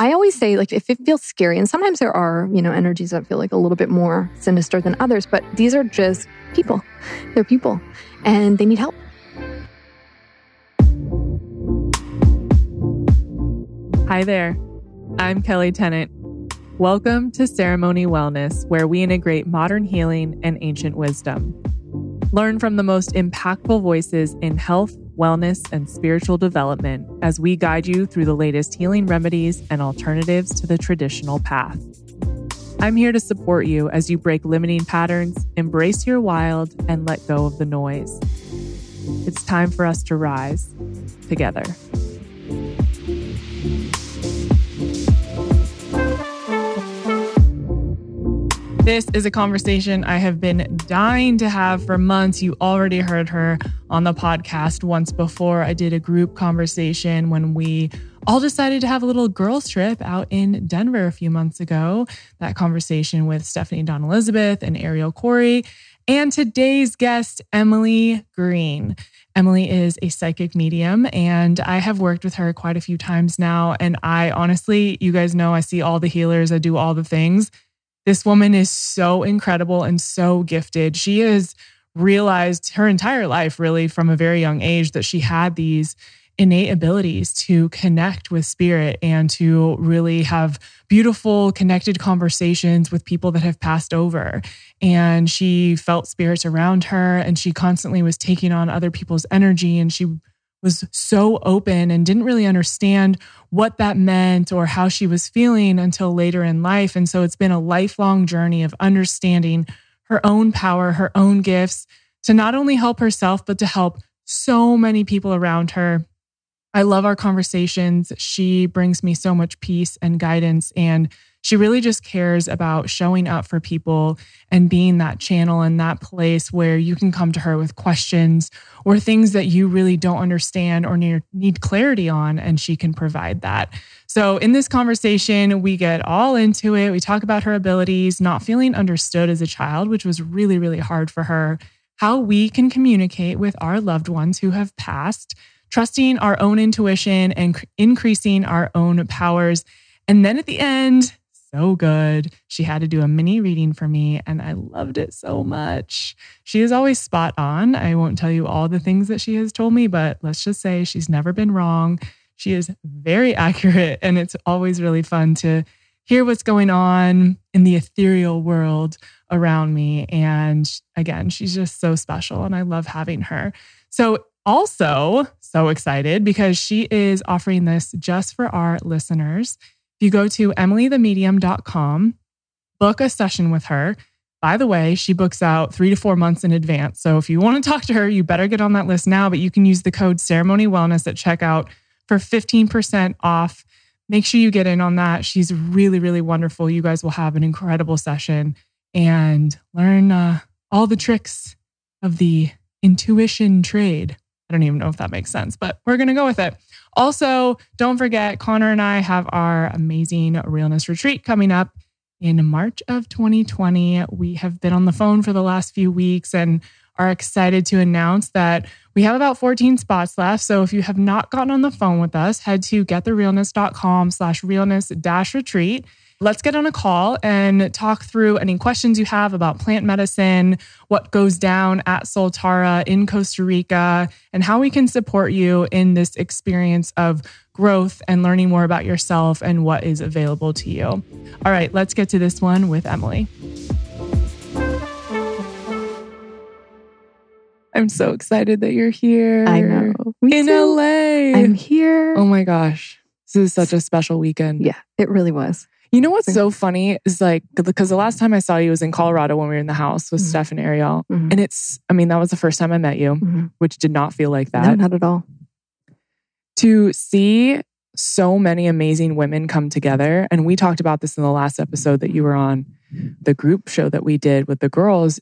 I always say, like, if it feels scary, and sometimes there are, you know, energies that feel like a little bit more sinister than others, but these are just people. They're people and they need help. Hi there. I'm Kelli Tennant. Welcome to Ceremony Wellness, where we integrate modern healing and ancient wisdom. Learn from the most impactful voices in health, wellness, and spiritual development as we guide you through the latest healing remedies and alternatives to the traditional path. I'm here to support you as you break limiting patterns, embrace your wild, and let go of the noise. It's time for us to rise together. This is a conversation I have been dying to have for months. You already heard her on the podcast once before. I did a group conversation when we all decided to have a little girls' trip out in Denver a few months ago. That conversation with Stephanie Don Elizabeth and Ariel Corey. And today's guest, Emily Greene. Emily is a psychic medium, and I have worked with her quite a few times now. And I honestly, you guys know, I see all the healers, I do all the things. This woman is so incredible and so gifted. She has realized her entire life, really, from a very young age, that she had these innate abilities to connect with spirit and to really have beautiful, connected conversations with people that have passed over. And she felt spirits around her and she constantly was taking on other people's energy. And she was so open and didn't really understand what that meant or how she was feeling until later in life. And so it's been a lifelong journey of understanding her own power, her own gifts to not only help herself, but to help so many people around her. I love our conversations. She brings me so much peace and guidance. And she really just cares about showing up for people and being that channel and that place where you can come to her with questions or things that you really don't understand or need clarity on, and she can provide that. So, in this conversation, we get all into it. We talk about her abilities, not feeling understood as a child, which was really, really hard for her, how we can communicate with our loved ones who have passed, trusting our own intuition and increasing our own powers. And then at the end, so good. She had to do a mini reading for me, and I loved it so much. She is always spot on. I won't tell you all the things that she has told me, but let's just say she's never been wrong. She is very accurate, and it's always really fun to hear what's going on in the ethereal world around me. And again, she's just so special, and I love having her. So, also so excited because she is offering this just for our listeners. If you go to emilythemedium.com, book a session with her. By the way, she books out three to four months in advance. So if you want to talk to her, you better get on that list now. But you can use the code ceremony wellness at checkout for 15% off. Make sure you get in on that. She's really, really wonderful. You guys will have an incredible session and learn uh, all the tricks of the intuition trade. I don't even know if that makes sense, but we're going to go with it. Also, don't forget, Connor and I have our amazing realness retreat coming up in March of 2020. We have been on the phone for the last few weeks and are excited to announce that we have about 14 spots left. So if you have not gotten on the phone with us, head to gettherealness.com slash realness dash retreat let's get on a call and talk through any questions you have about plant medicine, what goes down at Soltara in Costa Rica, and how we can support you in this experience of growth and learning more about yourself and what is available to you. All right, let's get to this one with Emily. I'm so excited that you're here. I know. Me in too. LA. I'm here. Oh my gosh. This is such a special weekend. Yeah, it really was. You know what's so funny is like because the last time I saw you was in Colorado when we were in the house with mm-hmm. Steph and Ariel, mm-hmm. and it's I mean that was the first time I met you, mm-hmm. which did not feel like that. No, not at all. To see so many amazing women come together, and we talked about this in the last episode that you were on, the group show that we did with the girls.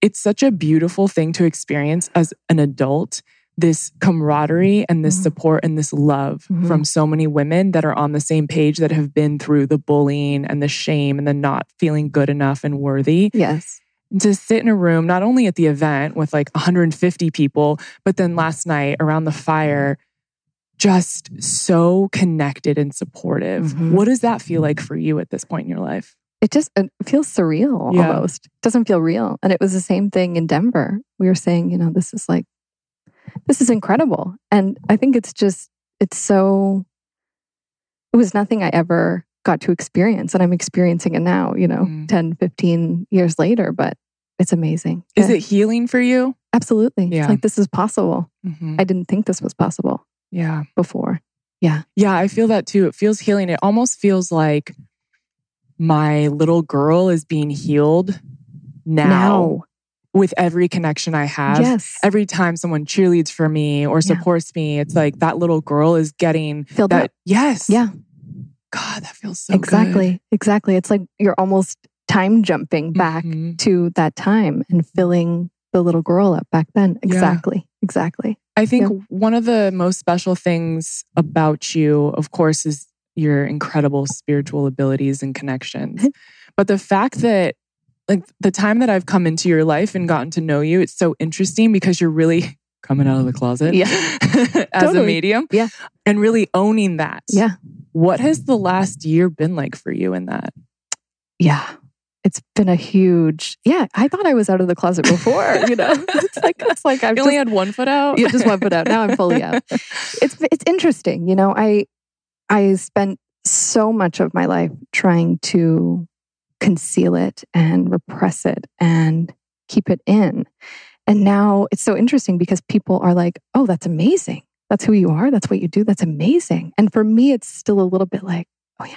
It's such a beautiful thing to experience as an adult this camaraderie and this mm-hmm. support and this love mm-hmm. from so many women that are on the same page that have been through the bullying and the shame and the not feeling good enough and worthy. Yes. And to sit in a room, not only at the event with like 150 people, but then last night around the fire, just so connected and supportive. Mhm. What does that feel like for you at this point in your life? it just it feels surreal Yeah. almost. It doesn't feel real. And it was the same thing in Denver. We were saying, you know, this is like, this is incredible. And I think it's just, it's so, it was nothing I ever got to experience. And I'm experiencing it now, you know, Mm. 10, 15 years later, but it's amazing. Is Yeah, it healing for you? Absolutely. Yeah. It's like, this is possible. Mhm. I didn't think this was possible Yeah. before. Yeah. Yeah, I feel that too. It feels healing. It almost feels like my little girl is being healed now, Now. With every connection I have. Yes. Every time someone cheerleads for me or Yeah. supports me, it's like that little girl is getting Filled that. up. Yes. Yeah. God, that feels so good. exactly. Exactly. It's like you're almost time jumping back Mhm. to that time and filling the little girl up back then. Yeah. Exactly. Exactly. I think one of the most special things about you, of course, is your incredible spiritual abilities and connections. but the fact that, like, the time that I've come into your life and gotten to know you, it's so interesting because you're really coming out of the closet Yeah. as a medium. Yeah. And really owning that. Yeah. What has the last year been like for you in that? Yeah. It's been a huge, yeah. I thought I was out of the closet before, you know? it's like, it's like I've You only had one foot out? yeah, just one foot out. Now I'm fully out. It's, it's interesting. You know, I, I spent so much of my life trying to conceal it and repress it and keep it in. And now it's so interesting because people are like, oh, that's amazing. That's who you are. That's what you do. That's amazing. And for me, it's still a little bit like, oh, yeah,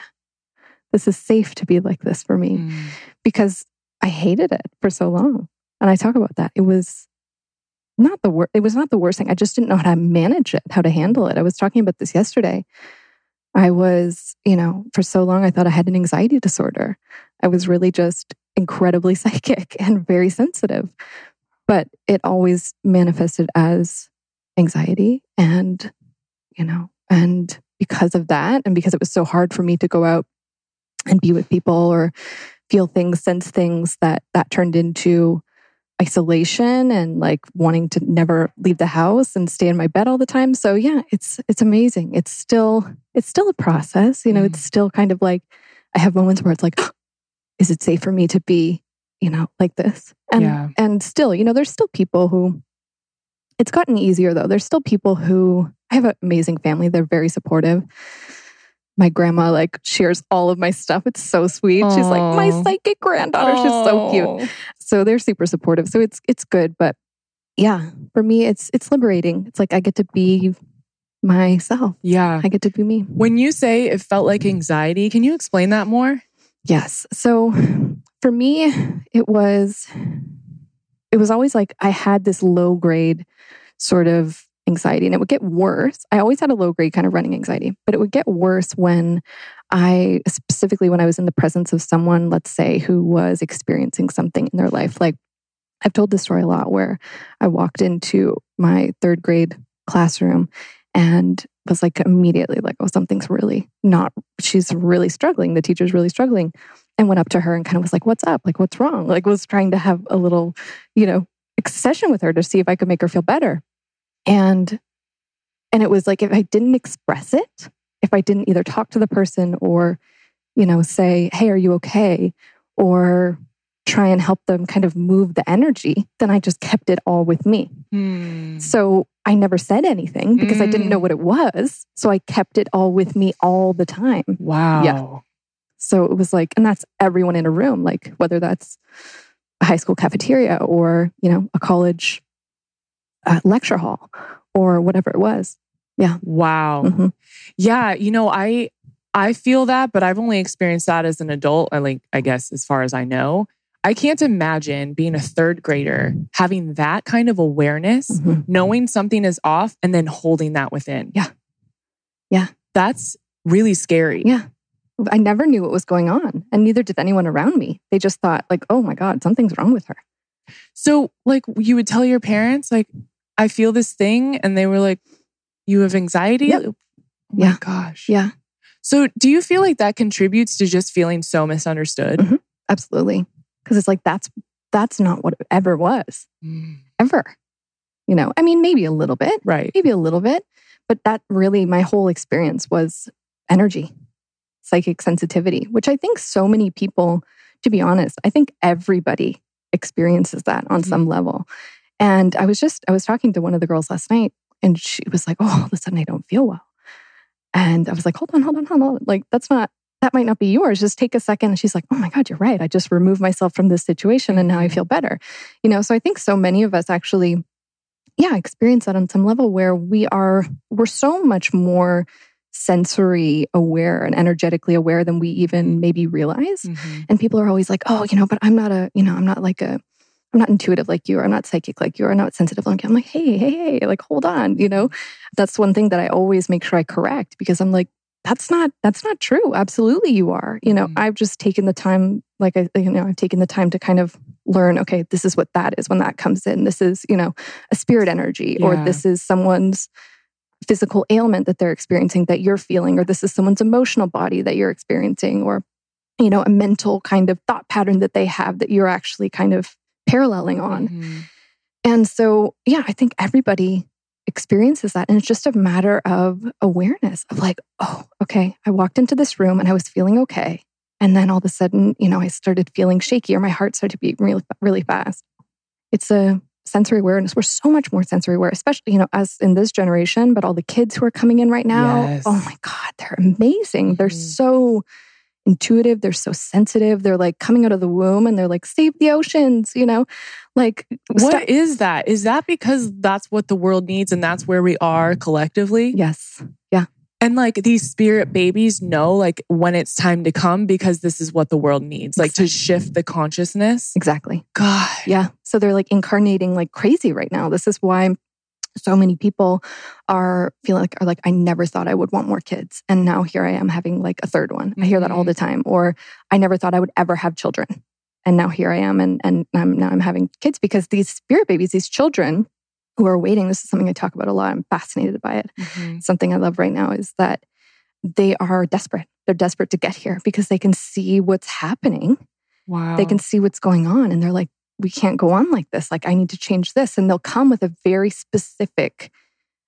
this is safe to be like this for me Mm. because I hated it for so long. And I talk about that. It was not the worst. It was not the worst thing. I just didn't know how to manage it, how to handle it. I was talking about this yesterday. I was, you know, for so long, I thought I had an anxiety disorder. I was really just incredibly psychic and very sensitive, but it always manifested as anxiety. And, you know, and because of that, and because it was so hard for me to go out and be with people or feel things, sense things, that that turned into isolation and like wanting to never leave the house and stay in my bed all the time. So yeah, it's it's amazing. It's still it's still a process. You know, Mm. it's still kind of like I have moments where it's like, is it safe for me to be, you know, like this? And Yeah. and still, you know, there's still people who it's gotten easier though. There's still people who I have an amazing family. They're very supportive. My grandma like shares all of my stuff. It's so sweet. She's like my psychic granddaughter. She's so cute so they're super supportive so it's it's good but yeah for me it's it's liberating it's like i get to be myself Yeah. i get to be me When you say it felt like anxiety, can you explain that more? Yes. So for me it was it was always like i had this low grade sort of anxiety and it would get worse. I always had a low grade kind of running anxiety but it would get worse when i specifically when i was in the presence of someone let's say who was experiencing something in their life. Like i've told this story a lot where i walked into my third grade classroom and was like immediately like oh something's really not she's really struggling. The teacher's really struggling. And went up to her and kind of was like what's up? Like what's wrong? Like was trying to have a little you know session with her to see if i could make her feel better. And and it was like if i didn't express it if i didn't either talk to the person or you know say hey are you okay? or try and help them kind of move the energy then i just kept it all with me Hmm. so i never said anything because i didn't know Mm. what it was so i kept it all with me all the time Wow. Yeah. so it was like and that's everyone in a room like whether that's a high school cafeteria or you know a college uh, lecture hall or whatever it was Yeah. Wow. Mhm. Yeah, you know, I I feel that, but I've only experienced that as an adult. I like, I guess, as far as I know. I can't imagine being a third grader having that kind of awareness, Mhm. knowing something is off, and then holding that within. Yeah. Yeah. That's really scary. Yeah. I never knew what was going on, and neither did anyone around me. They just thought, like, oh my God, something's wrong with her. So, like, you would tell your parents, like, I feel this thing, and they were like, you have anxiety? Yep. Oh my Yeah. gosh. Yeah, So, do you feel like that contributes to just feeling so misunderstood? Mhm. absolutely. Because it's like, that's that's not what it ever was, Mm, ever. You know, I mean, maybe a little bit, Right. maybe a little bit, But that really, my whole experience was energy, psychic sensitivity, which I think so many people, to be honest, I think everybody experiences that on mm-hmm. some level. And I was just, I was talking to one of the girls last night and she was like, oh, all of a sudden I don't feel well. And I was like, hold on, hold on, hold on. Like, that's not, that might not be yours. Just take a second. And she's like, oh my God, you're right. I just removed myself from this situation and now I feel better. You know, so I think so many of us actually, yeah, experience that on some level where we are, we're so much more sensory aware and energetically aware than we even maybe realize. Mm-hmm. And people are always like, oh, you know, but I'm not a, you know, I'm not like a, I'm not intuitive like you, or I'm not psychic like you, or I'm not sensitive like you. I'm like, hey, hey, hey, like, hold on, you know? That's one thing that I always make sure I correct because I'm like, that's not that's not true. Absolutely you are. You know, mm I've just taken the time, like I, you know, I've taken the time to kind of learn, okay, this is what that is when that comes in. This is, you know, a spirit energy, yeah. or this is someone's physical ailment that they're experiencing that you're feeling, or this is someone's emotional body that you're experiencing, or, you know, a mental kind of thought pattern that they have that you're actually kind of paralleling on. Mm-hmm. And so, yeah, I think everybody experiences that. And it's just a matter of awareness of like, oh, okay, I walked into this room and I was feeling okay. And then all of a sudden, you know, I started feeling shaky or my heart started to beat really, really fast. It's a sensory awareness. We're so much more sensory aware, especially, you know, as in this generation, but all the kids who are coming in right now. Yes. Oh my God, they're amazing. Mm-hmm. They're so intuitive. They're so sensitive. They're like coming out of the womb and they're like, save the oceans, you know? Like, what st- is that? Is that because that's what the world needs and that's where we are collectively? Yes. Yeah. And like these spirit babies know like when it's time to come because this is what the world needs, like exactly. to shift the consciousness. Exactly. God. Yeah. So they're like incarnating like crazy right now. This is why so many people are feeling like are like i never thought i would want more kids. And now here i am having like a third one. Mm-hmm. i hear that all mm-hmm. the time. Or i never thought i would ever have children. And now here i am and and I'm, now i'm having kids because these spirit babies these children who are waiting this is something i talk about a lot i'm fascinated by it. Mm-hmm. something i love right now is that they are desperate. They're desperate to get here because they can see what's happening. Wow they can see what's going on and they're like we can't go on like this. Like, I need to change this. And they'll come with a very specific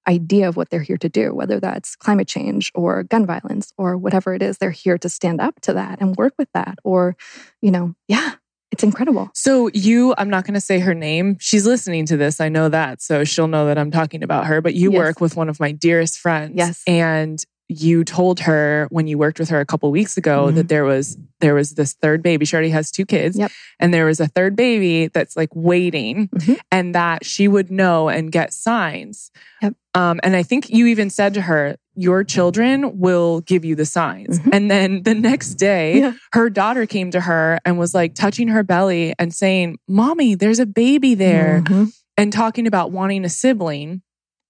idea of what they're here to do, whether that's climate change or gun violence or whatever it is. They're here to stand up to that and work with that. Or, you know, yeah, it's incredible. So, you, I'm not going to say her name. She's listening to this. I know that. So she'll know that I'm talking about her. But you yes. work with one of my dearest friends. Yes. And you told her when you worked with her a couple weeks ago mm-hmm. that there was there was this third baby. She already has two kids, yep. and there was a third baby that's like waiting, mm-hmm. and that she would know and get signs. Yep. Um, and I think you even said to her, "Your children will give you the signs." Mm-hmm. And then the next day, yeah. her daughter came to her and was like touching her belly and saying, "Mommy, there's a baby there," mm-hmm. and talking about wanting a sibling.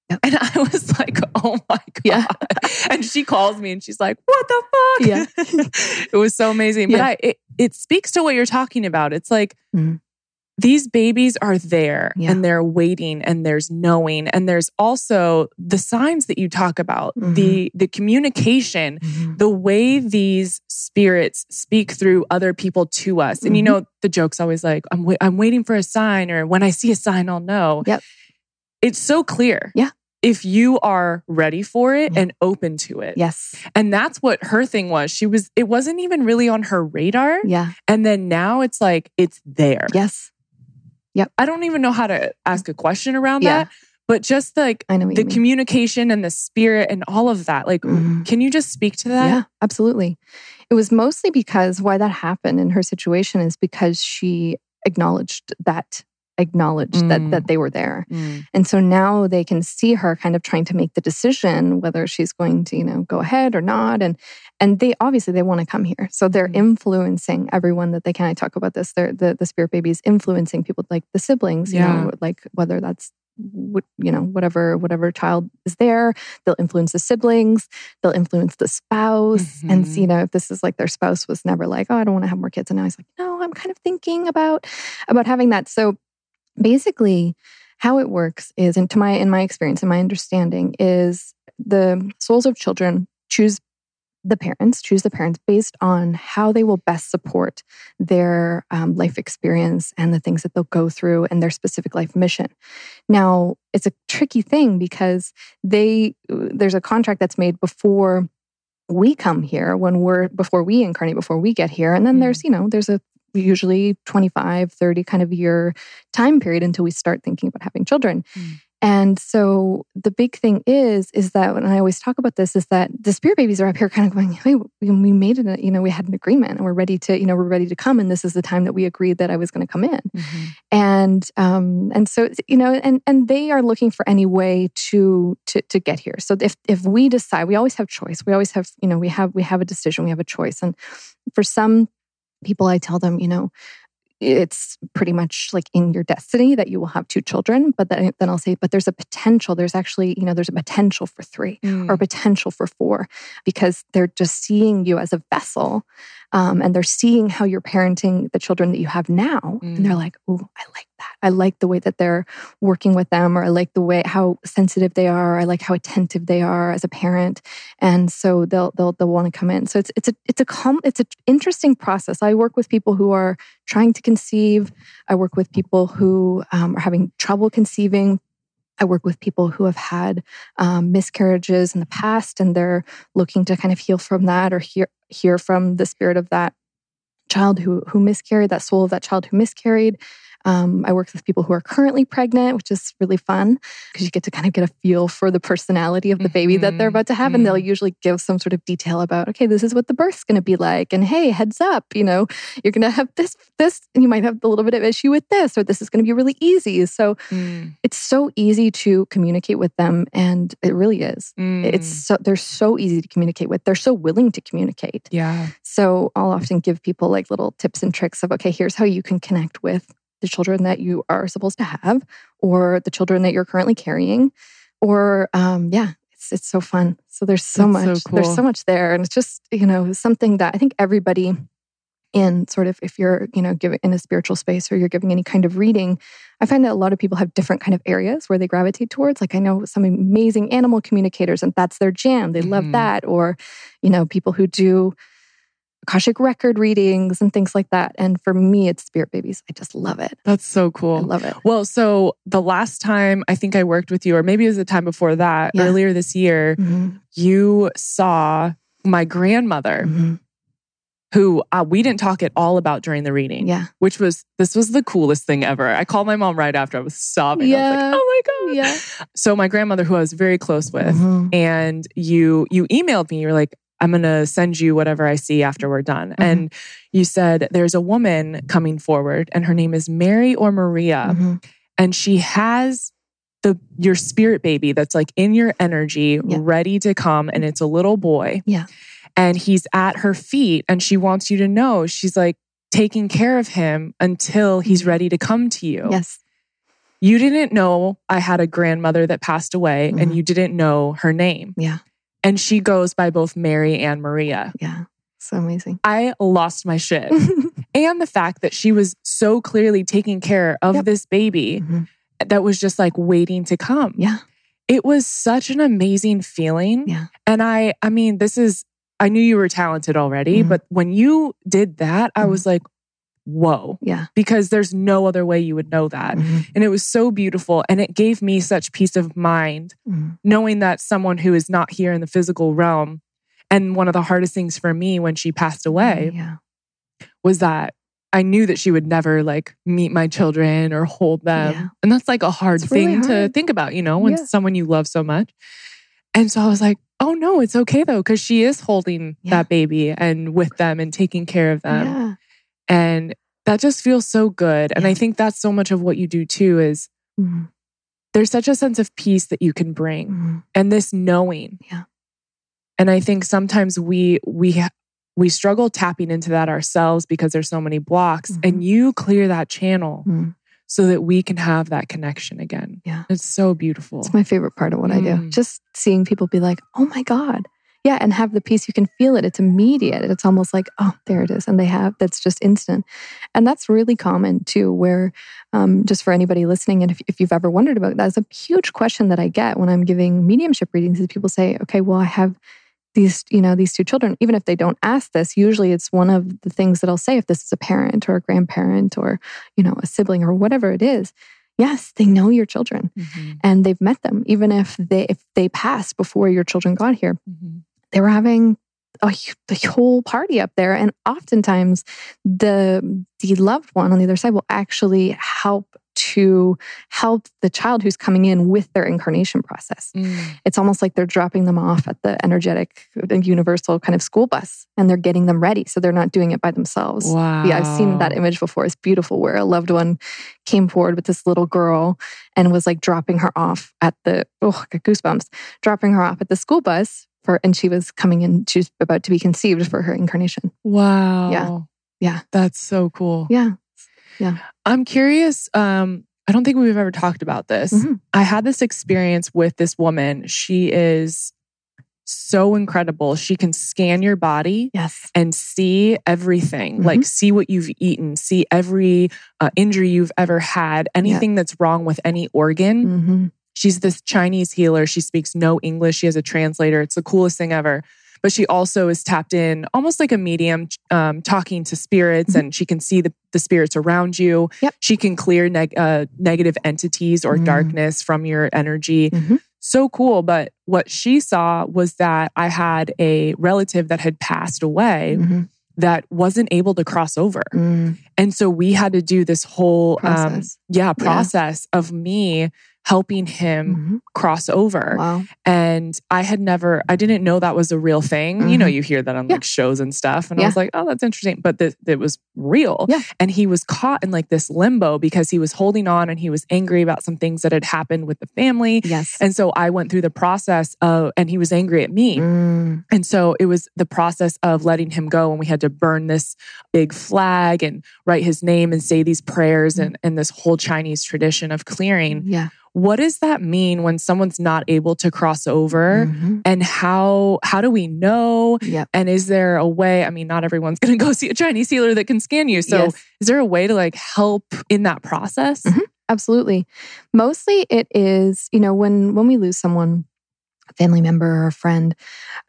Yep. And I was like, oh my God. Yeah. and she calls me and she's like, what the fuck? Yeah. it was so amazing. But I, it, it speaks to what you're talking about. It's like, mm. these babies are there yeah. and they're waiting and there's knowing and there's also the signs that you talk about mm-hmm. the the communication mm-hmm. the way these spirits speak through other people to us and mm-hmm. you know the joke's always like I'm, wa- I'm waiting for a sign or when i see a sign i'll know yep it's so clear. Yeah. If you are ready for it yeah. and open to it. Yes. And that's what her thing was. She was, it wasn't even really on her radar. Yeah. And then now it's like, it's there. Yes. Yep. I don't even know how to ask a question around yeah. that but just like I know the communication and the spirit and all of that. Like, mm-hmm. can you just speak to that? Yeah, absolutely. It was mostly because why that happened in her situation is because she acknowledged that acknowledged mm. that that mm. they were there. Mm. And so now they can see her kind of trying to make the decision whether she's going to, you know, go ahead or not and and they obviously they want to come here. So they're mm. influencing everyone that they can. I talk about this. They're the the spirit babies influencing people like the siblings, yeah. you know, like whether that's you know whatever whatever child is there they'll influence the siblings they'll influence the spouse mm-hmm. and you know if this is like their spouse was never like oh i don't want to have more kids and now he's like no i'm kind of thinking about about having that so basically how it works is into my in my experience and my understanding is the souls of children choose the parents, choose the parents based on how they will best support their um, life experience and the things that they'll go through and their specific life mission. Now, it's a tricky thing because they there's a contract that's made before we come here when we're before we incarnate before we get here and then mm. there's you know there's a usually 25 30 kind of year time period until we start thinking about having children mm. And so the big thing is, is that when I always talk about this, is that the spirit babies are up here kind of going, hey, we made it, you know, we had an agreement and we're ready to, you know, we're ready to come. And this is the time that we agreed that I was going to come in. Mm-hmm. And, um, and so, you know, and, and they are looking for any way to, to, to get here. So if, if we decide, we always have choice. We always have, you know, we have, we have a decision, we have a choice. And for some people, I tell them, you know, it's pretty much like in your destiny that you will have two children but then, then i'll say but there's a potential there's actually you know there's a potential for three mm. or potential for four because they're just seeing you as a vessel um, and they're seeing how you're parenting the children that you have now mm. and they're mm. like oh i like that. I like the way that they're working with them or i like the way how sensitive they are. I like how attentive they are as a parent. And so they'll they'll, they'll want to come in. So it's it's a it's a com- it's an interesting process. I work with people who are trying to conceive. I work with people who um, are having trouble conceiving I work with people who have had um, miscarriages in the past and they're looking to kind of heal from that or hear, hear from the spirit of that child who, who miscarried, that soul of that child who miscarried. Um, I work with people who are currently pregnant, which is really fun because you get to kind of get a feel for the personality of the baby mm-hmm. that they're mm-hmm. about to have. Mm-hmm. And they'll mm-hmm. usually give some sort of detail about, okay, this is what the birth's going to be like. And hey, heads up, you know, you're going to have this, this, and you might have a little bit of issue with this, or this is going to be really easy. So mm. it's so easy to communicate with them. And it really is. Mm. It's so, they're so easy to communicate with. They're so willing to communicate. Yeah. So I'll often give people like little tips and tricks of, okay, here's how you can connect with the children that you are supposed to have or the children that you're currently carrying or um, yeah it's it's so fun. So there's so That's much so cool. there's so much there and it's just you know something that i think everybody in sort of if you're you know giving in a spiritual space or you're giving any kind of reading i find that a lot of people have different kind of areas where they gravitate towards. Like i know some amazing animal communicators and that's their jam they love that or you know people who do Akashic record readings and things like that. And for me, it's Spirit Babies. I just love it. That's so cool. I love it. Well, so the last time I think I worked with you, or maybe it was the time before that, yeah. earlier this year, mm-hmm. you saw my grandmother. Mm-hmm. Who uh, we didn't talk at all about during the reading. Yeah. Which was, this was the coolest thing ever. I called my mom right after. I was sobbing. Yeah. I was like, oh my God. Yeah. So my grandmother, who I was very close with, mm-hmm. and you, you emailed me, you were like, I'm going to send you whatever I see after we're done. Mm-hmm. And you said there's a woman coming forward and her name is Mary or Maria. Mm-hmm. And she has the your spirit baby that's like in your energy, yeah. ready to come. And it's a little boy. Yeah. And he's at her feet and she wants you to know she's like taking care of him until he's mm-hmm. ready to come to you. Yes. You didn't know I had a grandmother that passed away and mm-hmm. you didn't know her name. Yeah. And she goes by both Mary and Maria. Yeah. So amazing. I lost my shit. and the fact that she was so clearly taking care of yep. this baby mm-hmm. that was just like waiting to come. Yeah. It was such an amazing feeling. Yeah. And I I mean, this is I knew you were talented already, mm-hmm. but when you did that, I mm-hmm. was like, whoa. Yeah. Because there's no other way you would know that. Mm-hmm. And it was so beautiful. And it gave me such peace of mind mm-hmm. knowing that someone who is not here in the physical realm. And one of the hardest things for me when she passed away yeah. was that I knew that she would never like meet my children or hold them. Yeah. And that's like a hard it's thing really hard. to think about, you know, when yeah. someone you love so much. And so I was like, oh no, it's okay though, because she is holding that baby and with them and taking care of them. And that just feels so good. And yeah. I think that's so much of what you do too is mm-hmm. there's such a sense of peace that you can bring mm-hmm. and this knowing. Yeah. And I think sometimes we we we struggle tapping into that ourselves because there's so many blocks mm-hmm. and you clear that channel mm-hmm. so that we can have that connection again. Yeah. It's so beautiful. It's my favorite part of what I do. Mm. Just seeing people be like, "Oh my god, yeah, and have the peace. You can feel it. It's immediate. It's almost like, oh, there it is. And they have, that's just instant. And that's really common too, where um, just for anybody listening, and if, if you've ever wondered about that, is a huge question that I get when I'm giving mediumship readings is people say, okay, well, I have these you know these two children even if they don't ask this usually it's one of the things that i'll say if this is a parent or a grandparent or you know a sibling or whatever it is yes they know your children mm-hmm. and they've met them even if they if they passed before your children got here mm-hmm. They were having a, the whole party up there and oftentimes the the loved one on the other side will actually help to help the child who's coming in with their incarnation process. Mm. It's almost like they're dropping them off at the energetic, universal kind of school bus and they're getting them ready. So they're not doing it by themselves. Wow. Yeah, I've seen that image before. It's beautiful where a loved one came forward with this little girl and was like dropping her off at the, oh, goosebumps, dropping her off at the school bus for, and she was coming in, she was about to be conceived for her incarnation. Wow. Yeah. Yeah. That's so cool. Yeah. Yeah. I'm curious. Um, I don't think we've ever talked about this. Mm-hmm. I had this experience with this woman. She is so incredible. She can scan your body yes. and see everything, mm-hmm. like see what you've eaten, see every uh, injury you've ever had, anything that's wrong with any organ. Mm-hmm. She's this Chinese healer. She speaks no English. She has a translator. It's the coolest thing ever but she also is tapped in almost like a medium um, talking to spirits mm-hmm. and she can see the, the spirits around you yep. she can clear neg- uh, negative entities or mm-hmm. darkness from your energy mm-hmm. so cool but what she saw was that i had a relative that had passed away mm-hmm. that wasn't able to cross over mm. and so we had to do this whole um, process. Um, yeah process yeah. of me helping him mm-hmm. cross over. Wow. And I had never, I didn't know that was a real thing. Mm-hmm. You know, mm-hmm. you hear that on yeah. like shows and stuff. And yeah. I was like, oh, that's interesting. But it was real. Yeah. And he was caught in like this limbo because he was holding on and he was angry about some things that had happened with the family. Yes. And so I went through the process of, and he was angry at me. Mm. And so it was the process of letting him go. And we had to burn this big flag and write his name and say these prayers mm. and, and this whole Chinese tradition of clearing. Yeah what does that mean when someone's not able to cross over mm-hmm. and how how do we know yep. and is there a way i mean not everyone's going to go see a chinese healer that can scan you so yes. is there a way to like help in that process mm-hmm. absolutely mostly it is you know when when we lose someone family member or a friend,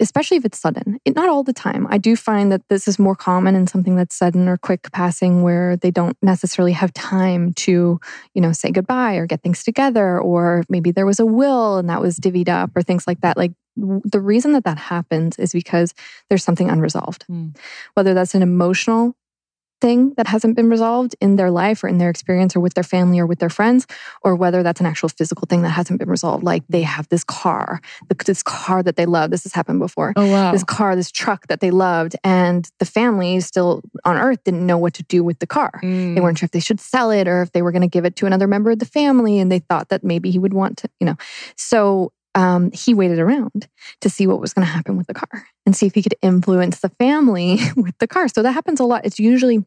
especially if it's sudden. It, not all the time. I do find that this is more common in something that's sudden or quick passing where they don't necessarily have time to, you know, say goodbye or get things together, or maybe there was a will and that was divvied up or things like that. Like the reason that that happens is because there's something unresolved, mm. whether that's an emotional thing that hasn't been resolved in their life or in their experience or with their family or with their friends, or whether that's an actual physical thing that hasn't been resolved. Like they have this car, this car that they love. This has happened before. Oh, wow. This car, this truck that they loved. And the family still on earth didn't know what to do with the car. Mm. They weren't sure if they should sell it or if they were going to give it to another member of the family. And they thought that maybe he would want to, you know. So um, he waited around to see what was going to happen with the car and see if he could influence the family with the car. So that happens a lot. It's usually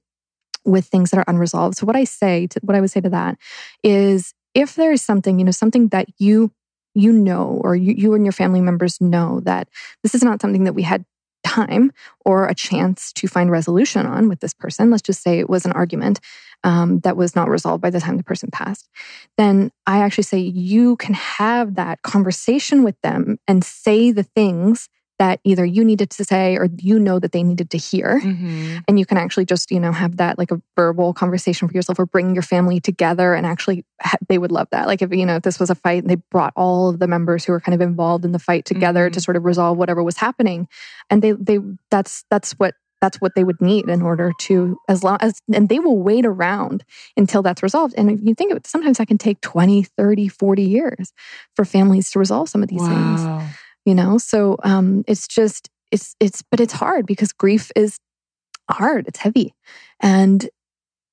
with things that are unresolved. So what I say to what I would say to that is if there is something, you know, something that you you know or you, you and your family members know that this is not something that we had time or a chance to find resolution on with this person, let's just say it was an argument um, that was not resolved by the time the person passed, then I actually say you can have that conversation with them and say the things that either you needed to say or you know that they needed to hear. Mm-hmm. And you can actually just, you know, have that like a verbal conversation for yourself or bring your family together and actually they would love that. Like if, you know, if this was a fight and they brought all of the members who were kind of involved in the fight together mm-hmm. to sort of resolve whatever was happening. And they, they, that's, that's what that's what they would need in order to as long as and they will wait around until that's resolved and if you think of it sometimes that can take 20 30 40 years for families to resolve some of these wow. things you know? So um it's just it's it's but it's hard because grief is hard it's heavy. And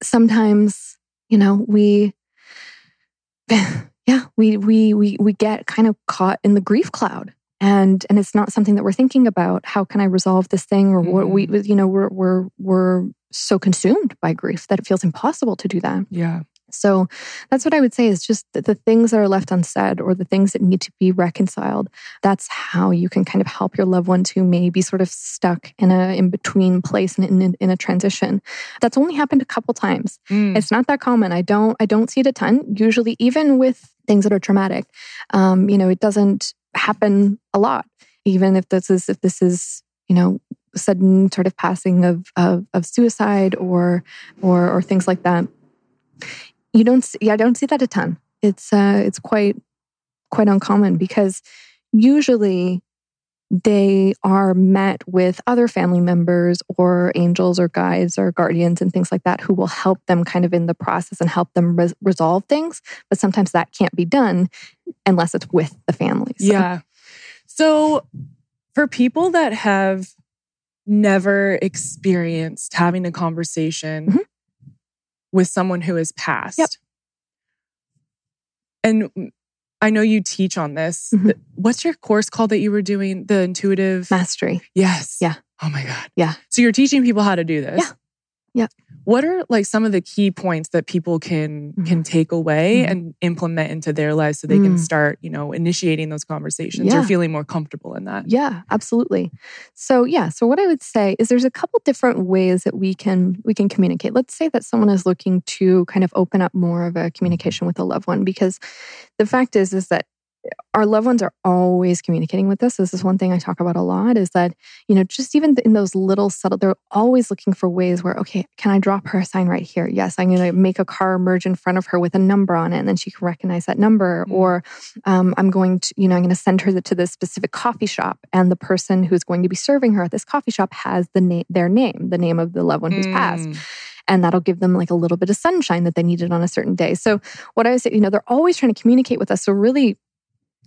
sometimes you know we yeah we we we we get kind of caught in the grief cloud. And and it's not something that we're thinking about how can i resolve this thing or what we mm-hmm. you know we're we're we're so consumed by grief that it feels impossible to do that. Yeah so that's what I would say is just the, the, things that are left unsaid or the things that need to be reconciled. That's how you can kind of help your loved ones who may be sort of stuck in a in between place and in, in, in a transition. That's only happened a couple times. Mm. It's not that common. I don't I don't see it a ton. Usually, even with things that are traumatic, um, you know, it doesn't happen a lot even if this is if this is you know sudden sort of passing of of, of suicide or or or things like that. You don't see, yeah, I don't see that a ton. It's uh, it's quite quite uncommon because usually they are met with other family members or angels or guides or guardians and things like that who will help them kind of in the process and help them res- resolve things. But sometimes that can't be done unless it's with the families. So. Yeah. So for people that have never experienced having a conversation mm-hmm. With someone who has passed. Yep. And I know you teach on this. Mm-hmm. What's your course called that you were doing? The intuitive mastery. Yes. Yeah. Oh my God. Yeah. So you're teaching people how to do this. Yeah. Yeah. What are like some of the key points that people can mm-hmm. can take away mm-hmm. and implement into their lives so they mm. can start, you know, initiating those conversations yeah. or feeling more comfortable in that? Yeah, absolutely. So, yeah, so what I would say is there's a couple different ways that we can we can communicate. Let's say that someone is looking to kind of open up more of a communication with a loved one because the fact is is that our loved ones are always communicating with us. This is one thing I talk about a lot is that, you know, just even in those little subtle, they're always looking for ways where, okay, can I drop her a sign right here? Yes, I'm going to make a car merge in front of her with a number on it and then she can recognize that number. Mm-hmm. Or um, I'm going to, you know, I'm going to send her to this specific coffee shop and the person who's going to be serving her at this coffee shop has the name, their name, the name of the loved one who's mm. passed and that'll give them like a little bit of sunshine that they needed on a certain day. So what I was say, you know, they're always trying to communicate with us. So really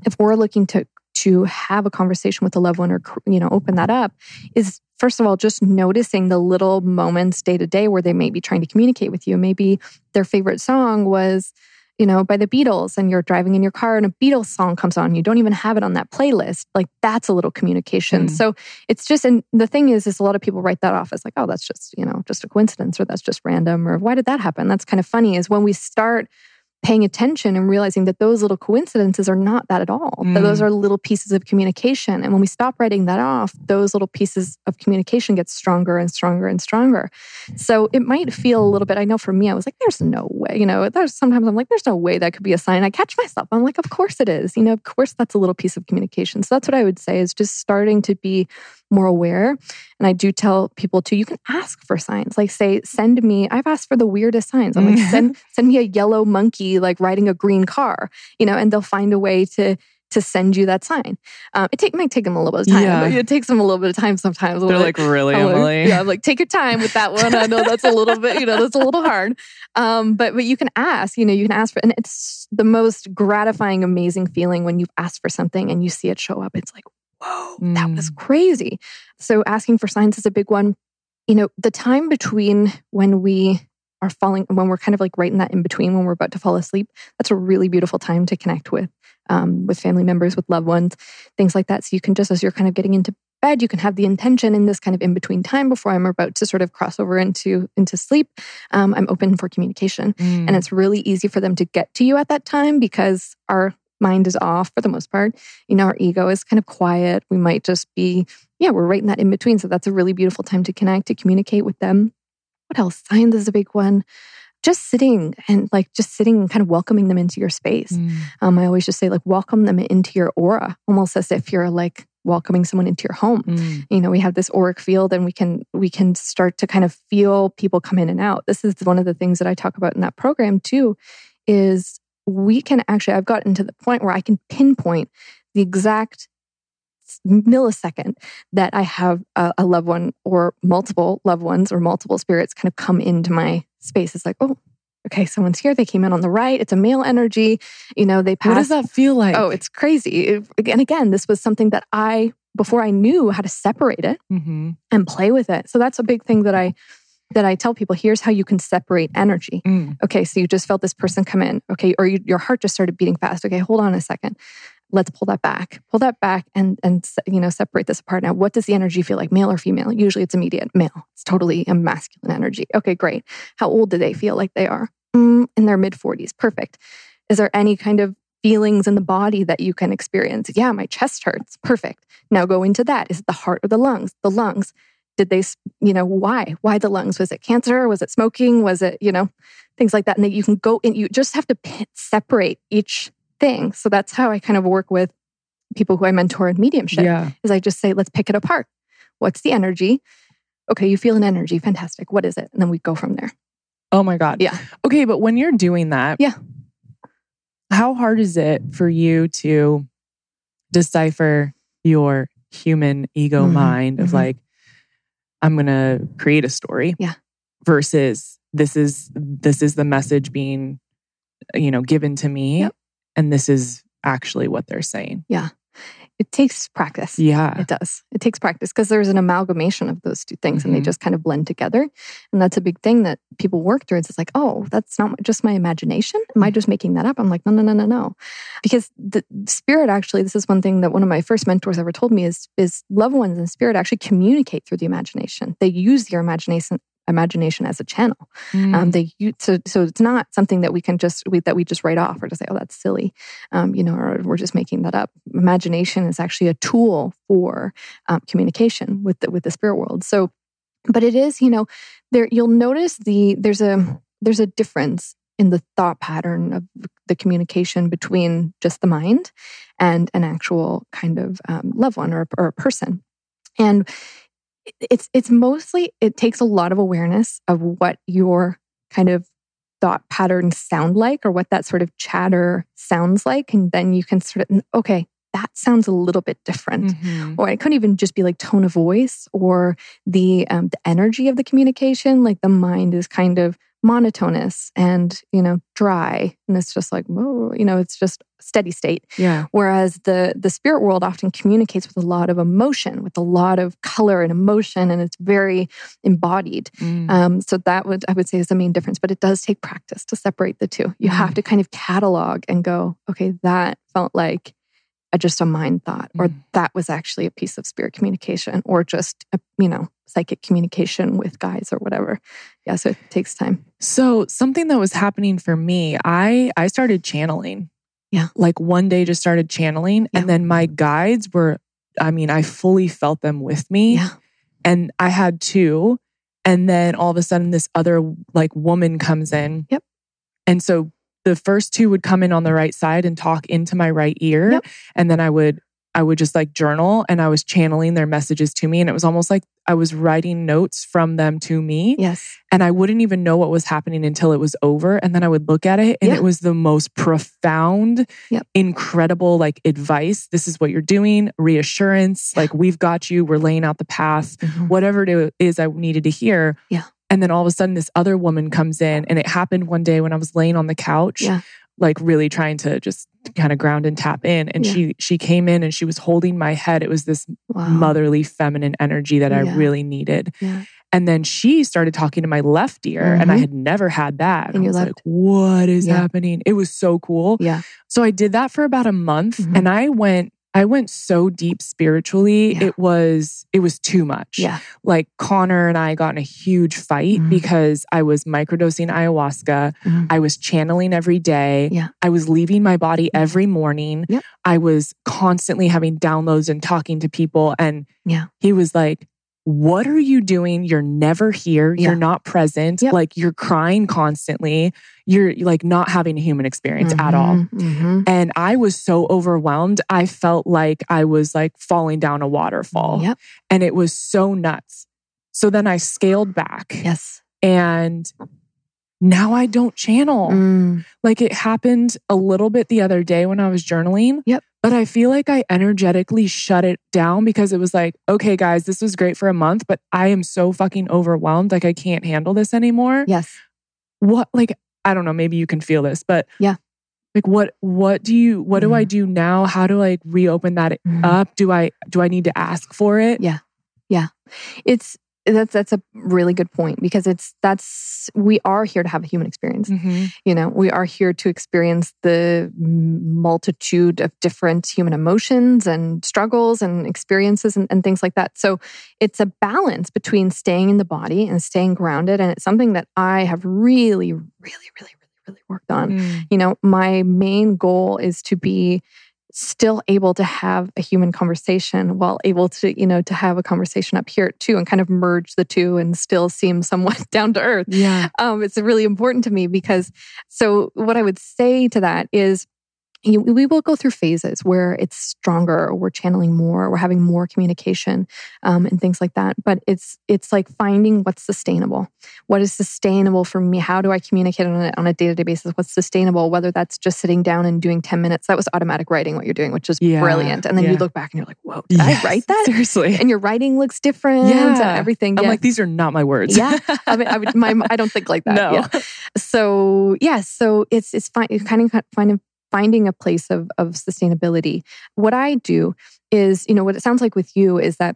if we're looking to to have a conversation with a loved one or you know open that up is first of all just noticing the little moments day to day where they may be trying to communicate with you. Maybe their favorite song was you know by the beatles and you're driving in your car and a beatles song comes on. You don't even have it on that playlist. Like that's a little communication. Mm. so it's just and the thing is is a lot of people write that off as like oh that's just you know just a coincidence or that's just random or why did that happen? That's kind of funny is when we start paying attention and realizing that those little coincidences are not that at all. Mm. That those mm. are little pieces of communication. And when we stop writing that off, those little pieces of communication get stronger and stronger and stronger. So it might feel a little bit, I know for me, I was like, there's no way, you know, there's sometimes I'm like, there's no way that could be a sign. I catch myself. I'm like, of course it is. You know, of course that's a little piece of communication. So that's what I would say is just starting to be more aware. And I do tell people too, you can ask for signs. Like say, send me, I've asked for the weirdest signs. I'm like, send send me a yellow monkey like riding a green car, you know, and they'll find a way to to send you that sign. Um, it take, might take them a little bit of time. Yeah. It takes them a little bit of time sometimes. They're like, like, really, I'm Emily? Like, yeah, I'm like, take your time with that one. I know that's a little bit, you know, that's a little hard. Um, but but you can ask, you know, you can ask for, and it's the most gratifying, amazing feeling when you've asked for something and you see it show up. It's like, whoa, mm. that was mm. crazy. So asking for signs is a big one. You know, the time between when we are falling, when we're kind of like right in that in between, when we're about to fall asleep, that's a really beautiful time to connect with, um, with family members, with loved ones, things like that. So you can just, as you're kind of getting into bed, you can have the intention in this kind of in between time before I'm about to sort of cross over into into sleep. Um, I'm open for communication, mm. and it's really easy for them to get to you at that time because our mind is off for the most part. You know, our ego is kind of quiet. We might just be, yeah, we're right in that in between. So that's a really beautiful time to connect, to communicate with them. What else? Science is a big one. Just sitting and like just sitting and kind of welcoming them into your space. Mm. Um, I always just say like welcome them into your aura, almost as if you're like welcoming someone into your home. Mm. You know, we have this auric field and we can we can start to kind of feel people come in and out. This is one of the things that I talk about in that program too is we can actually, I've gotten to the point where I can pinpoint the exact millisecond that I have a, a, loved one or multiple loved ones or multiple spirits kind of come into my space. It's like, oh, okay, someone's here. They came in on the right. It's a male energy. You know, they passed. What does that feel like? Oh, it's crazy. It, and again, this was something that I, before I knew how to separate it mm-hmm. and play with it. So that's a big thing that I that I tell people here's how you can separate energy. Mm. Okay, so you just felt this person come in. Okay, or you, your heart just started beating fast. Okay, hold on a second. Let's pull that back. Pull that back and and you know separate this apart. Now, what does the energy feel like, male or female? Usually, it's immediate male. It's totally a masculine energy. Okay, great. How old do they feel like they are? Mm, in their mid forties. Perfect. Is there any kind of feelings in the body that you can experience? Yeah, my chest hurts. Perfect. Now go into that. Is it the heart or the lungs? The lungs did they you know why why the lungs was it cancer was it smoking was it you know things like that and that you can go and you just have to separate each thing so that's how i kind of work with people who I mentor in mediumship Yeah. is I just say, let's pick it apart. What's the energy? Okay, you feel an energy. Fantastic. What is it? And then we go from there. Oh my God. Yeah. Okay, but when you're doing that, Yeah. How hard is it for you to decipher your human ego Mhm, mind of mhm. like, I'm gonna create a story. Yeah. Versus this is this is the message being, you know, given to me. Yep. And this is actually what they're saying. It takes practice. Yeah. It does. It takes practice because there's an amalgamation of those two things and they Mhm. just kind of blend together. And that's a big thing that people work towards. It's like, oh, that's not just my imagination. Am Mm. I just making that up? I'm like, no, no, no, no, no. Because the spirit actually, this is one thing that one of my first mentors ever told me is, is loved ones and spirit actually communicate through the imagination. They use your imagination imagination as a channel. Mm. Um, they so so it's not something that we can just we, that we just write off or just say, oh, that's silly, um, you know, or we're just making that up. Imagination is actually a tool for um, communication with the with the spirit world. So, but it is, you know, there you'll notice the there's a there's a difference in the thought pattern of the communication between just the mind and an actual kind of um, loved one or, or a person, and it's it's mostly it takes a lot of awareness of what your kind of thought patterns sound like or what that sort of chatter sounds like and then you can sort of okay that sounds a little bit different Mhm. or it could even just be like tone of voice or the um, the energy of the communication like the mind is kind of monotonous and you know dry and it's just like whoa, you know it's just steady state Yeah. whereas the the spirit world often communicates with a lot of emotion with a lot of color and emotion and it's very embodied Mm. um, so that would i would say is the main difference but it does take practice to separate the two you have Mm. to kind of catalog and go okay that felt like just a mind thought or Mm. that was actually a piece of spirit communication or just a, you know psychic communication with guys or whatever yeah so it takes time So something that was happening for me, I I started channeling. Yeah. Like one day just started channeling Yeah. and then my guides were I mean, I fully felt them with me. Yeah. And I had two and then all of a sudden this other like woman comes in. Yep. And so the first two would come in on the right side and talk into my right ear Yep. and then I would I would just like journal and I was channeling their messages to me and it was almost like I was writing notes from them to me yes and I wouldn't even know what was happening until it was over. And then I would look at it and Yeah. it was the most profound, Yep. incredible like advice. This is what you're doing, reassurance. Like, we've got you. We're laying out the path, Mhm. whatever it is I needed to hear. Yeah. And then all of a sudden, this other woman comes in, and it happened one day when I was laying on the couch, Yeah. like really trying to just kind of ground and tap in. And Yeah. she she came in and she was holding my head. It was this wow motherly, feminine energy that I really needed. yeah And then she started talking to my left ear, and I Mhm. had never had that. and I was like, what is Yeah. happening? It was so cool. yeah So I did that for about a month Mhm. and I went I went so deep spiritually. Yeah. It was it was too much. yeah Like Connor and I got in a huge fight Mhm. because I was microdosing ayahuasca. Mhm. I was channeling every day. Yeah. I was leaving my body every morning. Yep. I was constantly having downloads and talking to people and Yeah. he was like what are you doing? You're never here. Yeah. You're not present. Yep. Like you're crying constantly. You're like not having a human experience at all. Mhm. Mhm. And I was so overwhelmed. I felt like I was like falling down a waterfall. Yep. And it was so nuts. So then I scaled back Yes. and now I don't channel. Mm. Like it happened a little bit the other day when I was journaling. Yep. But I feel like I energetically shut it down because it was like, okay, guys, this was great for a month, but I am so fucking overwhelmed. Like I can't handle this anymore. Yes. What, like, I don't know, maybe you can feel this, but Yeah. Like what what do you what do I do now? How do I reopen that Mhm. up? Do I do I need to ask for it? Yeah. Yeah. It's that's that's a really good point because it's that's we are here to have a human experience. Mhm. You know, we are here to experience the multitude of different human emotions and struggles and experiences and, and things like that. So it's a balance between staying in the body and staying grounded. And it's something that I have really, really, really, really, really worked on. Mm. You know, my main goal is to be still able to have a human conversation while able to, you know, to have a conversation up here too and kind of merge the two and still seem somewhat down to earth. Yeah. Um, it's really important to me because so what I would say to that is you, we will go through phases where it's stronger or we're channeling more or we're having more communication um, and things like that. But it's it's like finding what's sustainable. What is sustainable for me? How do i communicate on a, on a day-to-day basis what's sustainable? Whether that's just sitting down and doing 10 minutes that was automatic writing what you're doing which is Yeah, brilliant. And then yeah. you look back and you're like whoa did Yes, i write that? Seriously. and your writing looks different Yeah. and everything. I'm yeah. like, these are not my words. yeah. I, mean, I would my I don't think like that. No. so yeah. So it's it's fine You kind of kind of finding a place of of sustainability what i do is you know what it sounds like with you is that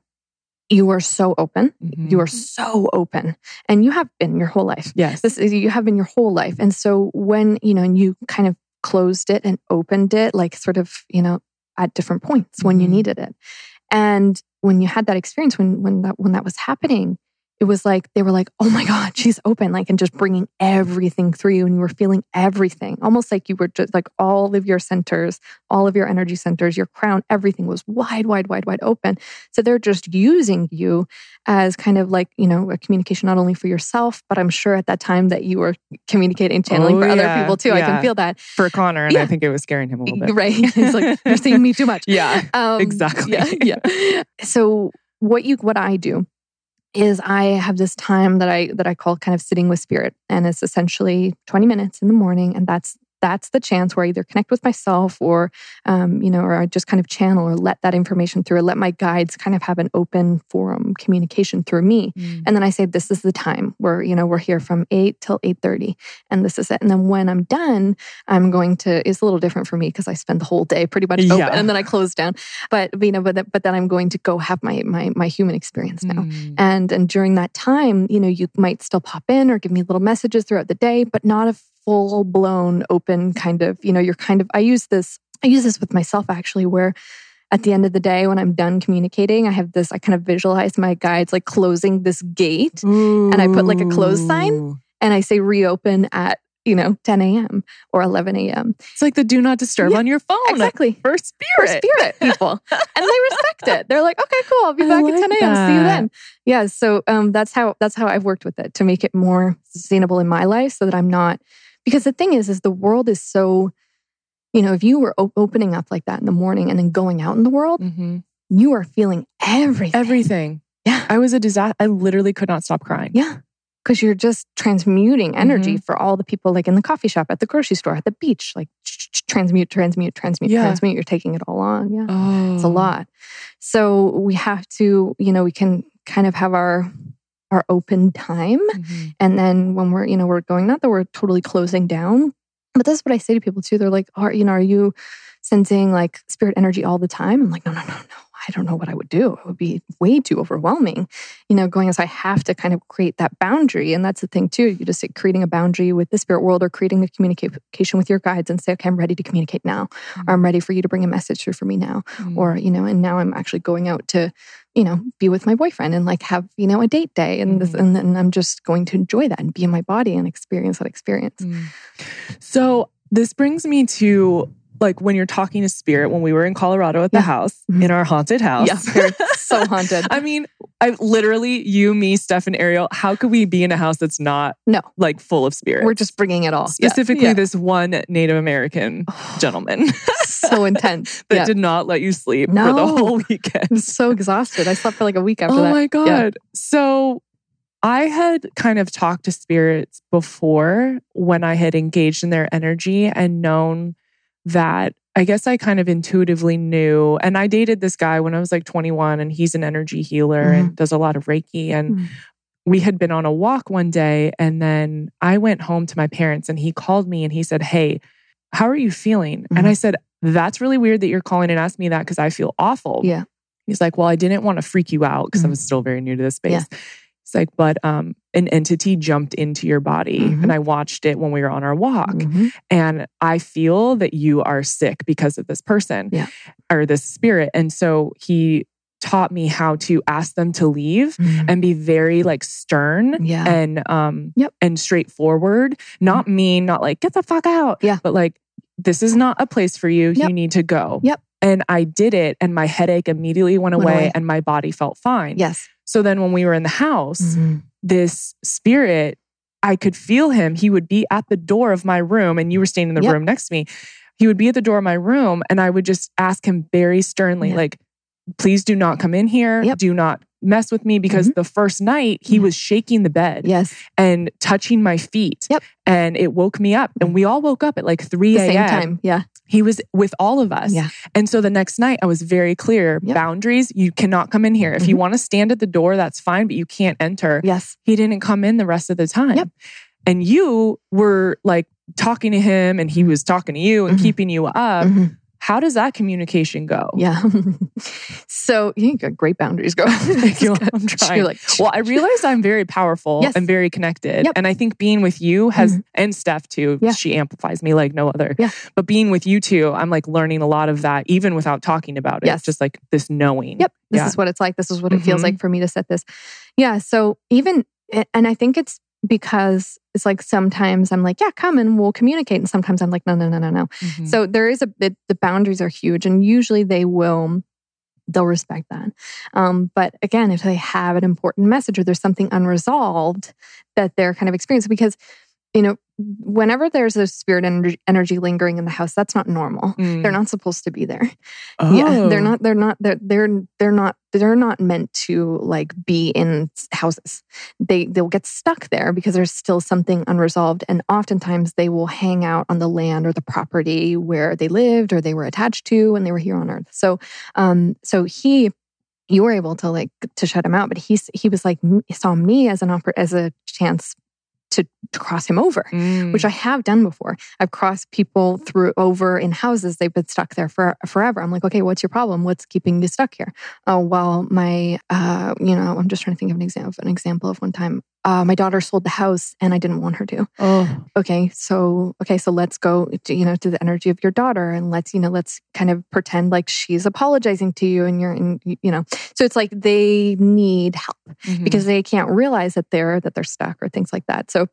you are so open Mhm. you are so open and you have been your whole life Yes. this is you have been your whole life and so when you know and you kind of closed it and opened it like sort of you know at different points when you Mhm. needed it and when you had that experience when when that when that was happening it was like they were like oh my god she's open like and just bringing everything through you and you were feeling everything almost like you were just like all of your centers all of your energy centers your crown everything was wide wide wide wide open so they're just using you as kind of like you know a communication not only for yourself but i'm sure at that time that you were communicating channeling Oh, for other people too i can feel that For Connor, and I think it was scaring him a little bit. right he's like you're seeing me too much Yeah. um, Exactly. Yeah, yeah. So what you what I do is I have this time that I that I call kind of sitting with spirit, and it's essentially twenty minutes in the morning, and that's that's the chance where I either connect with myself or um, you know or I just kind of channel or let that information through or let my guides kind of have an open forum communication through me Mm. and then I say, this is the time where, you know, we're here from 8 till 8.30 and this is it. And then when I'm done, I'm going to, it's a little different for me because I spend the whole day pretty much open Yeah. and then I close down. But, you know, but, but then I'm going to go have my, my, my human experience now. Mm. And, and during that time, you know, you might still pop in or give me little messages throughout the day, but not a full blown open kind of, you know, you're kind of, I use this, I use this with myself actually where at the end of the day, when I'm done communicating, I have this, I kind of visualize my guides like closing this gate and I put, like, a close sign. And I say reopen at, you know, 10 a.m. or 11 a.m. It's like the do not disturb Yeah, on your phone. Exactly. For For spirit. spirit people. and they respect it. They're like, okay, cool. I'll be back like at 10 a.m. See you then. Yeah. So um, that's how that's how I've worked with it to make it more sustainable in my life so that I'm not because the thing is, is the world is so, you know, if you were op- opening up like that in the morning and then going out in the world, Mhm. you are feeling everything. Everything. Yeah. I was a disaster. I literally could not stop crying. Yeah. Because you're just transmuting energy Mm-hmm. for all the people, like in the coffee shop, at the grocery store, at the beach, like transmute, transmute, transmute, Yeah. transmute. You're taking it all on. Yeah. Oh. It's a lot. So we have to, you know, we can kind of have our our open time. Mhm. And then when we're, you know, we're going, not that we're totally closing down, but that's what I say to people too. They're like, are, you know, are you sensing like spirit energy all the time? I'm like, no, no, no, no. I don't know what I would do. It would be way too overwhelming, you know, going as I have to kind of create that boundary. And that's the thing too. You just say creating a boundary with the spirit world or creating a communication with your guides and say, okay, I'm ready to communicate now, or I'm ready for you to bring a message through for me now Mm. or you know and now i'm actually going out to you know be with my boyfriend and like have you know a date day and this Mhm. and then i'm just going to enjoy that and be in my body and experience that experience Mm. So this brings me to like when you're talking to spirit when we were in Colorado at the Yeah. house Mhm. in our haunted house. yeah so haunted I mean, I literally, you, me, Steph, and Ariel, how could we be in a house that's not No. like full of spirits? we're just bringing it all specifically Yeah. this one Native American gentleman so intense that did not let you sleep for the whole weekend. i'm so exhausted i slept for like a week after oh that my god! So I had kind of talked to spirits before when I had engaged in their energy and known that I guess I kind of intuitively knew. And I dated this guy when I was like 21, and he's an energy healer and does a lot of Reiki. And Mhm. we had been on a walk one day, and then I went home to my parents, and he called me and he said, Hey, how are you feeling? And Mhm. I said, That's really weird that you're calling and asking me that because I feel awful. Yeah. He's like, Well, I didn't want to freak you out because I Mhm. was still very new to this space. Yeah. He's like, But um, an entity jumped into your body, Mhm. and I watched it when we were on our walk. Mhm. And I feel that you are sick because of this person Yeah. or this spirit. And so he taught me how to ask them to leave Mhm. and be very like stern yeah and um Yep. and straightforward, not mean, not like get the fuck out. Yeah. But like this is not a place for you. Yep. You need to go. Yep. And I did it and my headache immediately went, Went away, away. and my body felt fine. yes So then when we were in the house, Mhm. this spirit, I could feel him. He would be at the door of my room and you were staying in the Yep. room next to me. he would be at the door of my room and I would just ask him very sternly, Yeah. like, please do not come in here. Yep. Do not mess with me because Mhm. the first night he Yeah. was shaking the bed Yes. and touching my feet. Yep. And it woke me up. And we all woke up at like 3 The same time. Yeah. He was with all of us. Yeah. And so the next night I was very clear Yep. boundaries. You cannot come in here. If you Mhm. want to stand at the door, that's fine, but you can't enter. Yes. He didn't come in the rest of the time. Yep. And you were like talking to him and he was talking to you and Mhm. keeping you up. How does that communication go? Yeah. so you got great boundaries going. Thank you. I'm trying. You're like, Well, I realized I'm very powerful Yes. and very connected. Yep. And I think being with you has, Mhm. and Steph too, Yeah. she amplifies me like no other. Yeah. But being with you two, I'm like learning a lot of that, even without talking about it. Yes. Just like this knowing. Yep. This Yeah. is what it's like. This is what it feels Mhm. like for me to set this. Yeah. So even, and I think it's because it's like sometimes I'm like, yeah, come and we'll communicate. And sometimes I'm like, no, no, no, no, no. Mhm. So there is a bit, the boundaries are huge and usually they will, they'll respect that. Um, but again, if they have an important message or there's something unresolved that they're kind of experiencing, because, you know, whenever there's a spirit energy, energy lingering in the house, that's not normal. Mm. They're not supposed to be there. Oh. Yeah, they're not. They're not. They're they're they're not. They're not meant to like be in houses. They they'll get stuck there because there's still something unresolved, and oftentimes they will hang out on the land or the property where they lived or they were attached to when they were here on Earth. So, um, so he. You were able to like to shut him out, but he he was like he saw me as an oppor- as a chance to, to cross him over Mm. which I have done before. I've crossed people through over in houses. They've been stuck there for forever. I'm like, okay, what's your problem? What's keeping you stuck here? Oh, well, my, uh, you know, I'm just trying to think of an example. An example of one time, uh, my daughter sold the house and I didn't want her to. oh. Okay, so okay, so let's go, to, you know, to the energy of your daughter and let's, you know, let's kind of pretend like she's apologizing to you and you're, in, you know, so it's like they need help Mhm. because they can't realize that they're that they're stuck or things like that. So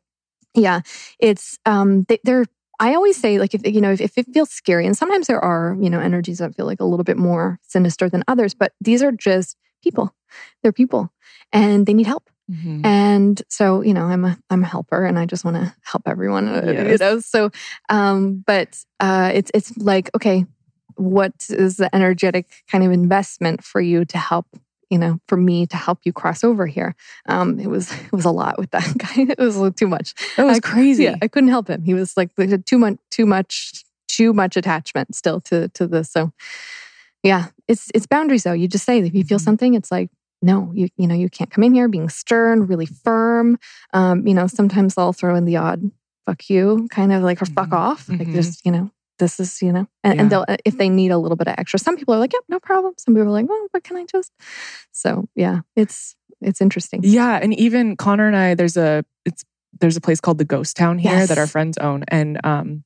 yeah, it's um they, they're I always say like if you know if, if it feels scary and sometimes there are you know energies that feel like a little bit more sinister than others, but these are just people. They're people and they need help. Mhm. And so, you know, I'm a I'm a helper, and I just want to help everyone. uh, You know, so, um, but uh, it's it's like, okay, what is the energetic kind of investment for you to help? You know, for me to help you cross over here. Um, it was it was a lot with that guy. It was too much. that was I- crazy. Yeah, I couldn't help him. He was like too much, too much, too much attachment still to to this. So, yeah, it's it's boundaries though. You just say if you feel Mhm. something, it's like no, you you know you can't come in here being stern, really firm. Um, you know, sometimes I'll throw in the odd "fuck you" kind of like or "fuck Mhm. off," like Mhm. just you know this is you know, and, Yeah. and they'll if they need a little bit of extra. Some people are like, yep, no problem. Some people are like, well, what can I just? So yeah, it's it's interesting. Yeah, and even Connor and I, there's a it's there's a place called the Ghost Town here Yes. that our friends own, and um,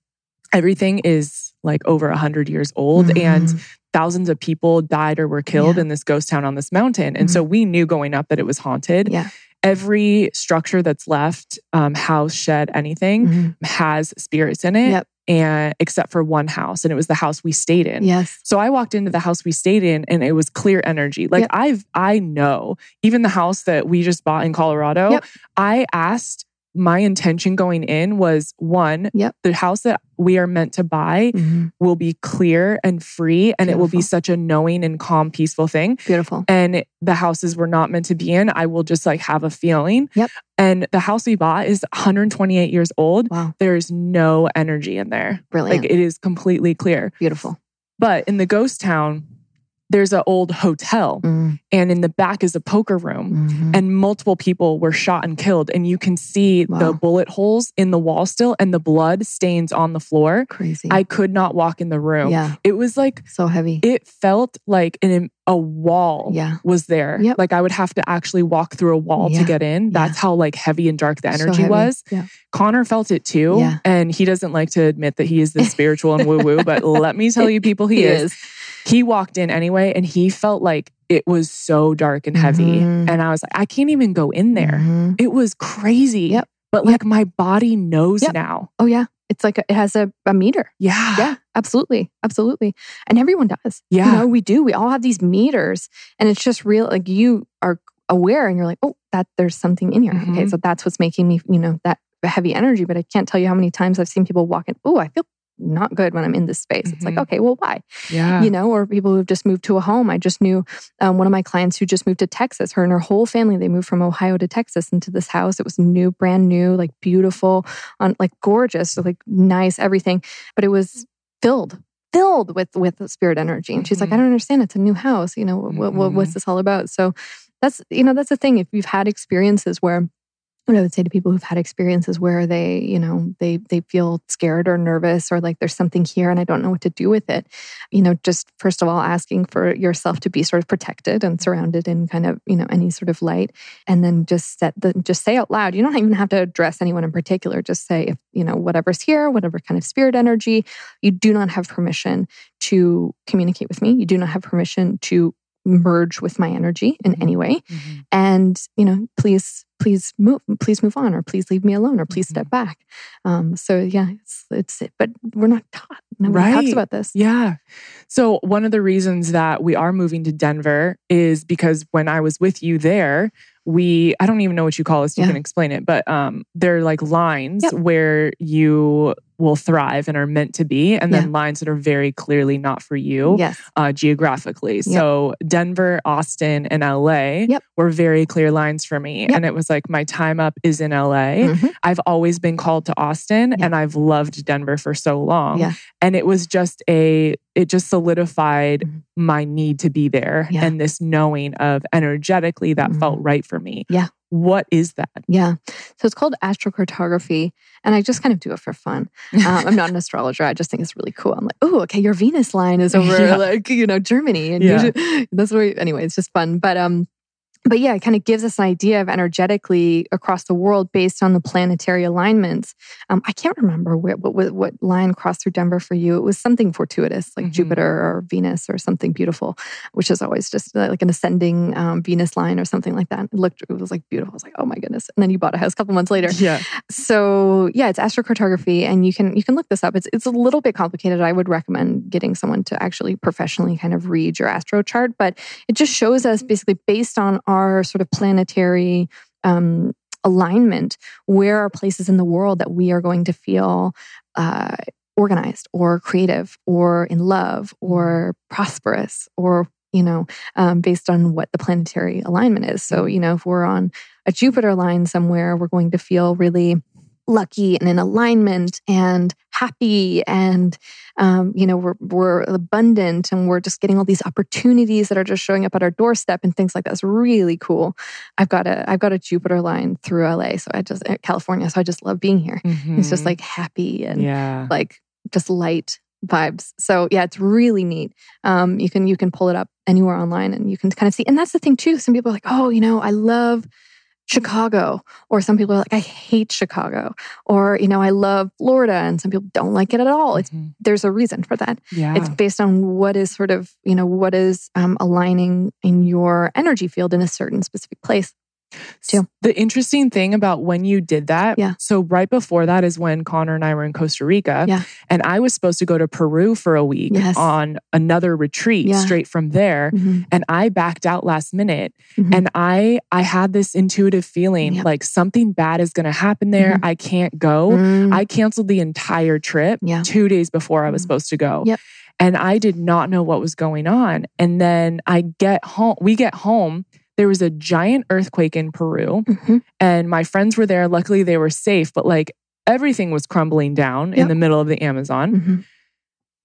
everything is like over a hundred years old, and Mhm. Thousands of people died or were killed Yeah. in this ghost town on this mountain, and so we knew going up that it was haunted. yeah, Every structure that's left, um, house, shed, anything Mhm. has spirits in it, Yep. and except for one house, and it was the house we stayed in. yes, So I walked into the house we stayed in and it was clear energy. Like Yep. I've I know even the house that we just bought in Colorado, Yep. I asked my intention going in was one, Yep. the house that we are meant to buy Mhm. will be clear and free and it will be such a knowing and calm peaceful thing. beautiful. And the houses we're not meant to be in, I will just like have a feeling. Yep. And the house we bought is 128 years old. Wow, There's no energy in there. brilliant, Like it is completely clear. beautiful. But in the ghost town, there's an old hotel, Mm, and in the back is a poker room. mhm. And multiple people were shot and killed. And you can see the bullet holes in the wall still and the blood stains on the floor. Crazy. I could not walk in the room. yeah, It was like, so heavy. it felt like an, a wall Yeah. was there. Yep. Like I would have to actually walk through a wall Yeah. to get in. That's how like heavy and dark the energy heavy. was. Yeah. Connor felt it too. Yeah. And he doesn't like to admit that he is this spiritual and woo woo, but let me tell you, people, he, is. He walked in anyway and he felt like it was so dark and heavy. Mhm. And I was like, I can't even go in there. Mhm. It was crazy. Yep. But like my body knows Yep. now. Oh yeah, it's like a, it has a, a meter. Yeah. Yeah, absolutely, absolutely, and everyone does. Yeah. you know, we do. We all have these meters, and it's just real. Like you are aware, and you're like, oh, that there's something in here. Okay, Mhm. so that's what's making me, you know, that heavy energy. But I can't tell you how many times I've seen people walk in. Oh, I feel not good when I'm in this space. It's like, Mhm. okay, well, why? Yeah. You know, or people who've just moved to a home. I just knew um, one of my clients who just moved to Texas. Her and her whole family, they moved from Ohio to Texas into this house. It was new, brand new, like beautiful, on like gorgeous, like nice, everything. But it was filled filled with with spirit energy and she's like Mhm. i don't understand it's a new house you know what, what, what's this all about so that's you know that's the thing if you've had experiences where what I would say to people who've had experiences where they, you know, they they feel scared or nervous or like there's something here and I don't know what to do with it. You know, just first of all asking for yourself to be sort of protected and surrounded in kind of, you know, any sort of light and then just set the just say out loud. You don't even have to address anyone in particular. Just say if, you know, whatever's here, whatever kind of spirit energy, you do not have permission to communicate with me. You do not have permission to merge with my energy in any way Mhm. and you know please please move please move on or please leave me alone or please step back um so yeah it's it's it. but we're not taught nobody talks Right. about this Yeah. So, one of the reasons that we are moving to Denver is because when I was with you there, we, I don't even know what you call this, you Yeah. can explain it, but um, they're like lines Yep. where you will thrive and are meant to be, and then Yeah. lines that are very clearly not for you yes uh, geographically. So, Denver, Austin, and LA Yep. were very clear lines for me. Yep. And it was like, my time up is in LA. Mhm. I've always been called to Austin and I've loved Denver for so long. Yeah. And it was just a, it just solidified Mhm. my need to be there Yeah. and this knowing of energetically that Mhm. felt right for me. Yeah. What is that? yeah so it's called astrocartography and i just kind of do it for fun um, i'm not an astrologer i just think it's really cool i'm like oh okay your venus line is over Yeah. like you know germany and Yeah. you should, that's where anyway it's just fun but um but yeah, it kind of gives us an idea of energetically across the world based on the planetary alignments. Um, I can't remember where, what, what what line crossed through Denver for you. It was something fortuitous, like Mhm. Jupiter or Venus or something beautiful, which is always just uh, like an ascending um, Venus line or something like that. It looked, it was like beautiful. I was like, oh my goodness! And then you bought a house a couple months later. Yeah. So yeah, it's astrocartography, and you can you can look this up. It's it's a little bit complicated. I would recommend getting someone to actually professionally kind of read your astro chart, but it just shows us basically based on our sort of planetary um, alignment where are places in the world that we are going to feel uh, organized or creative or in love or prosperous or you know um, based on what the planetary alignment is. So you know if we're on a jupiter line somewhere we're going to feel really lucky and in alignment and happy and um, you know we're, we're abundant and we're just getting all these opportunities that are just showing up at our doorstep and things like that's really cool. I've got a i've got a jupiter line through la so i just uh, california so i just love being here. It's just Mhm. like happy and yeah. like just light vibes. So yeah it's really neat. Um you can you can pull it up anywhere online and you can kind of see and that's the thing too. Some people are like oh you know i love chicago or some people are like i hate chicago or you know i love florida and some people don't like it at all it's Mhm. there's a reason for that yeah. it's based on what is sort of you know what is um, aligning in your energy field in a certain specific place too. The interesting thing about when you did that, Yeah. so right before that is when Connor and I were in Costa Rica. Yeah. And I was supposed to go to Peru for a week Yes. on another retreat Yeah. straight from there. Mhm, And I backed out last minute. mhm. And I I had this intuitive feeling Yep. like something bad is gonna happen there. Mhm. I can't go. Mm, I canceled the entire trip Yeah. two days before I was Mm. supposed to go. Yep. And I did not know what was going on. And then I get home, we get home. There was a giant earthquake in Peru, mhm. and my friends were there. Luckily, they were safe, but like everything was crumbling down in the middle of the Amazon. Mhm,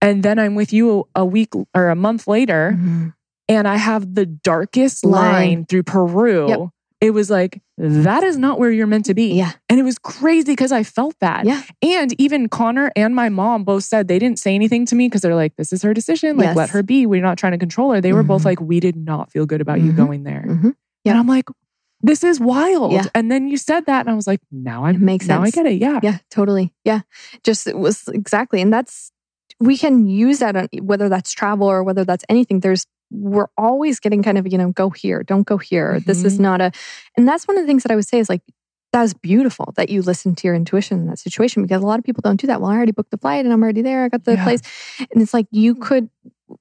And then I'm with you a week or a month later, mhm. and I have the darkest Line. line through Peru. Yep. It was like, that is not where you're meant to be. Yeah. And it was crazy because I felt that. Yeah. And even Connor and my mom both said they didn't say anything to me because they're like, this is her decision. Like, Yes. let her be. We're not trying to control her. They were both Mhm. like, we did not feel good about you Mhm. going there. Mhm. Yeah. And I'm like, this is wild. Yeah. And then you said that, and I was like, now I makes now I get it. Yeah. Yeah, totally. Yeah. Just it was exactly. And that's, we can use that on whether that's travel or whether that's anything. There's, we're always getting kind of, you know, go here, don't go here. This is Mhm. not a, and that's one of the things that I would say is like, that was beautiful that you listened to your intuition in that situation because a lot of people don't do that. Well, I already booked the flight and I'm already there. I got the Yeah. place. And it's like you could,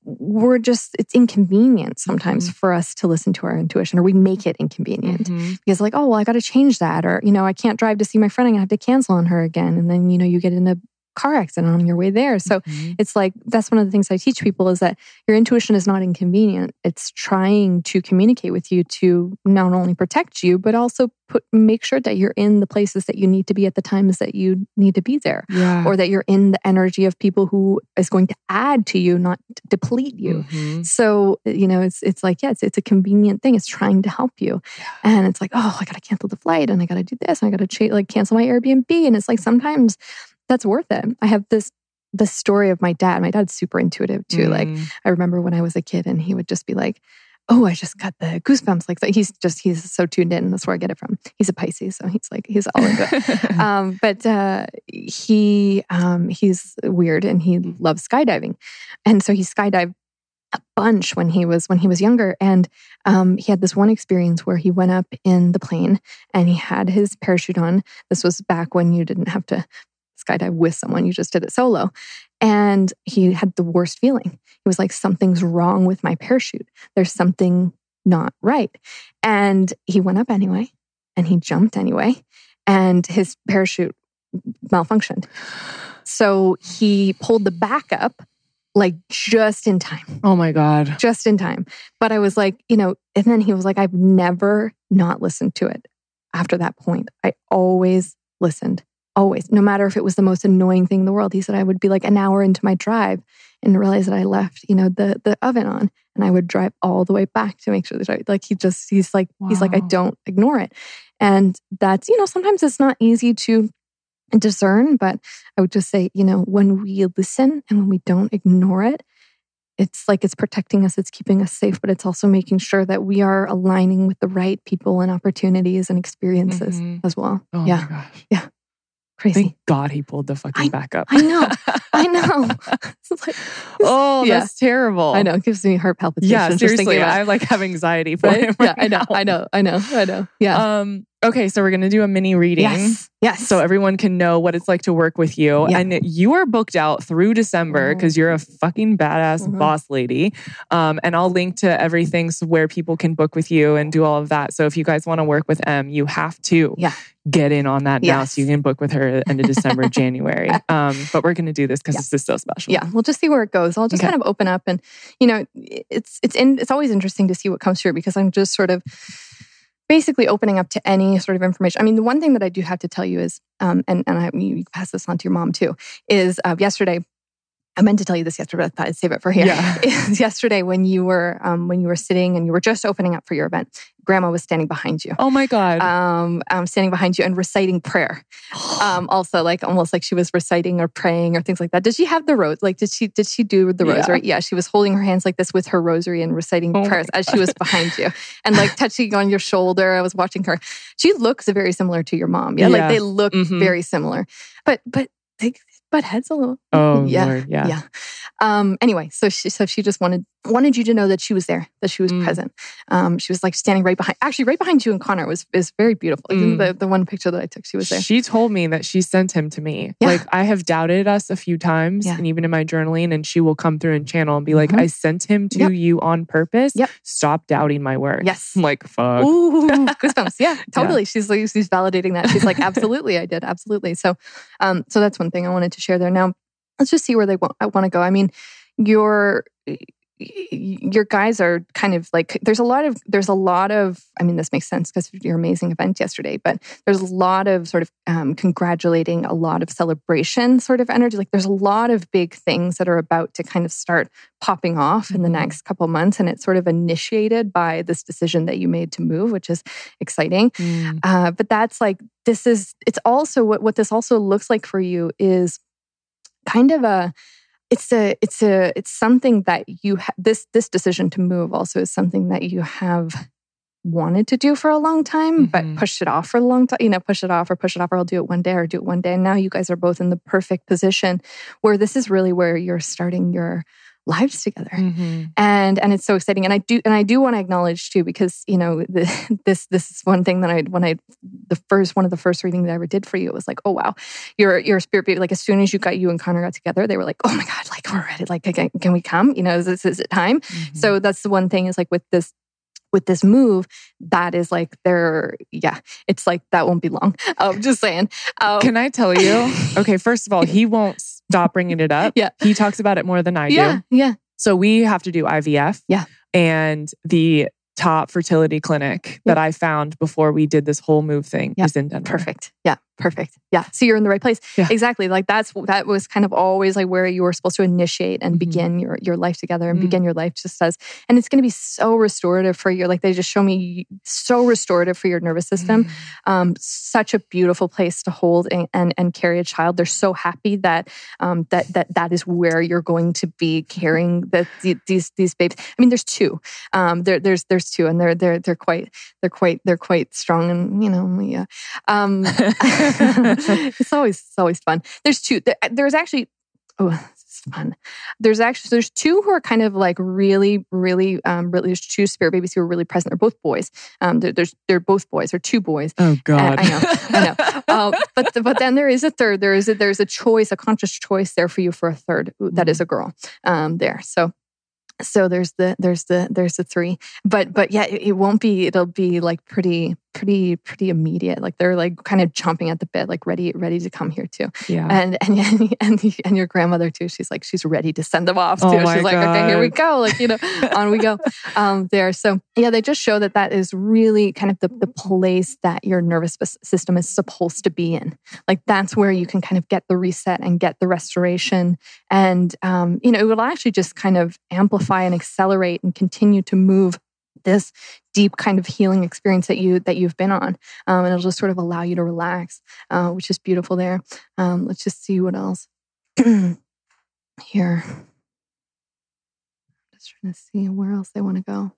we're just, it's inconvenient sometimes Mhm. for us to listen to our intuition or we make it inconvenient Mhm. because like oh well i got to change that or you know i can't drive to see my friend i'm gonna have to cancel on her again and then you know you get in a car accident on your way there. So mm-hmm. it's like that's one of the things I teach people is that your intuition is not inconvenient. It's trying to communicate with you to not only protect you, but also put make sure that you're in the places that you need to be at the times that you need to be there. Yeah. Or that you're in the energy of people who is going to add to you, not deplete you. Mm-hmm. So, you know, it's it's like, yeah, it's, it's a convenient thing. It's trying to help you. Yeah. And it's like, oh, I gotta cancel the flight and I gotta do this and I gotta cha- like cancel my Airbnb. And it's like sometimes that's worth it. I have this the story of my dad. My dad's super intuitive too. Mm. Like I remember when I was a kid and he would just be like, oh, I just got the goosebumps. Like he's just, he's so tuned in. That's where I get it from. He's a Pisces. So he's like, he's all into it. um, but uh, he, um, he's weird and he loves skydiving. And so he skydived a bunch when he was when he was younger and um, he had this one experience where he went up in the plane and he had his parachute on this was back when you didn't have to skydive with someone you just did it solo and he had the worst feeling. He was like, something's wrong with my parachute. There's something not right. And he went up anyway and he jumped anyway. And his parachute malfunctioned. So he pulled the back up like just in time. Oh my God. Just in time. But I was like, you know, and then he was like, I've never not listened to it after that point. I always listened always, no matter if it was the most annoying thing in the world. He said I would be like an hour into my drive and realize that I left, you know, the the oven on, and I would drive all the way back to make sure that I like he just he's like wow. he's like I don't ignore it, and that's you know sometimes it's not easy to discern, but I would just say you know when we listen and when we don't ignore it. It's like it's protecting us, it's keeping us safe, but it's also making sure that we are aligning with the right people and opportunities and experiences mm-hmm. as well. Oh yeah. Yeah. Crazy. Thank God he pulled the fucking I, back up. I know. I know. like, oh, yeah. that's terrible. I know. It gives me heart palpitations. Yeah, seriously. I like have anxiety for right? him. Right yeah, I know. I know. I know. I know. Yeah. Um, Okay, so we're going to do a mini reading. Yes. Yes. So everyone can know what it's like to work with you. Yeah. And you are booked out through December because mm-hmm. you're a fucking badass mm-hmm. boss lady. Um, and I'll link to everything so where people can book with you and do all of that. So if you guys want to work with Em, you have to yeah. get in on that yes. now so you can book with her end of December, January. Um, but we're going to do this because yeah. this is so special. Yeah, we'll just see where it goes. I'll just okay. kind of open up and, you know, it's, it's, in, it's always interesting to see what comes through because I'm just sort of, basically opening up to any sort of information. I mean, the one thing that I do have to tell you is, um, and and I, you pass this on to your mom too, is uh, yesterday I meant to tell you this yesterday, but I thought I'd save it for here. Yeah. yesterday, when you were um, when you were sitting and you were just opening up for your event, Grandma was standing behind you. Oh my God! Um, um standing behind you and reciting prayer. um, also, like almost like she was reciting or praying or things like that. Did she have the rose? Like, did she did she do the rosary? Yeah, yeah she was holding her hands like this with her rosary and reciting oh prayers as she was behind you and like touching on your shoulder. I was watching her. She looks very similar to your mom. Yeah, yeah. like they look mm-hmm. very similar. But but they, but heads a little. Oh, yeah, Lord, yeah, yeah. Um, anyway, so she so she just wanted wanted you to know that she was there, that she was mm. present. Um, she was like standing right behind, actually right behind you and Connor was is very beautiful. Mm. The the one picture that I took, she was there. She told me that she sent him to me. Yeah. Like I have doubted us a few times, yeah. and even in my journaling, and she will come through and channel and be like, mm-hmm. "I sent him to yep. you on purpose. Yep. Stop doubting my work." Yes. I'm like fuck. Ooh, goosebumps. Yeah, totally. Yeah. She's like she's validating that. She's like, absolutely, I did, absolutely. So, um, so that's one thing I wanted to share there. Now, let's just see where they want, want to go. I mean, your your guys are kind of like there's a lot of there's a lot of i mean this makes sense because of your amazing event yesterday but there's a lot of sort of um, congratulating a lot of celebration sort of energy like there's a lot of big things that are about to kind of start popping off in the mm-hmm. next couple months and it's sort of initiated by this decision that you made to move which is exciting mm. uh, but that's like this is it's also what what this also looks like for you is kind of a it's a it's a it's something that you ha- this this decision to move also is something that you have wanted to do for a long time mm-hmm. but pushed it off for a long time you know push it off or push it off or i'll do it one day or do it one day and now you guys are both in the perfect position where this is really where you're starting your lives together mm-hmm. and and it's so exciting and i do and i do want to acknowledge too because you know the, this this is one thing that i when i the first one of the first readings that i ever did for you it was like oh wow your your spirit like as soon as you got you and connor got together they were like oh my god like we're ready like can, can we come you know is this is it time mm-hmm. so that's the one thing is like with this with this move, that is like they're yeah, it's like that won't be long. I'm just saying. Um, Can I tell you? Okay, first of all, he won't stop bringing it up. Yeah. He talks about it more than I yeah, do. yeah, So we have to do IVF. Yeah. And the top fertility clinic that I found before we did this whole move thing Yeah. is in Denver. perfect. Yeah, perfect. Yeah, so you're in the right place. Yeah. Exactly. Like that's that was kind of always like where you were supposed to initiate and Mhm. begin your your life together and Mm. begin your life just as and it's going to be so restorative for your like they just show me so restorative for your nervous system. Mm. um, such a beautiful place to hold and, and, and carry a child. They're so happy that um, that that that is where you're going to be carrying the, the, these these babes. I mean, there's two. Um, there, there's there's two, and they're they're they're quite they're quite they're quite strong, and you know, yeah. It's always it's always fun. There's two. There's actually oh. This is fun. There's actually there's two who are kind of like really, really, um, really. There's two spirit babies who are really present. They're both boys. Um, they're, there's they're both boys. They're two boys. Oh God. I know, I know. Uh, but but then there is a third. There is a, there's a choice, a conscious choice there for you for a third that is a girl. Um, there. So so there's the there's the there's the three. But but yeah, it, it won't be. It'll be like pretty pretty pretty immediate. Like they're like kind of chomping at the bit, like ready ready to come here too. yeah. And and and and your grandmother too. She's like she's ready to send them off too. Oh she's like okay, here we go. Like you know, on we go. Um, there. So yeah, they just show that that is really kind of the the place that your nervous system is supposed to be in. Like that's where you can kind of get the reset and get the restoration, and um, you know, it will actually just kind of amplify and accelerate and continue to move this deep kind of healing experience that you that you've been on um, and it'll just sort of allow you to relax uh, which is beautiful there. Um, let's just see what else here. I'm just trying to see where else they want to go.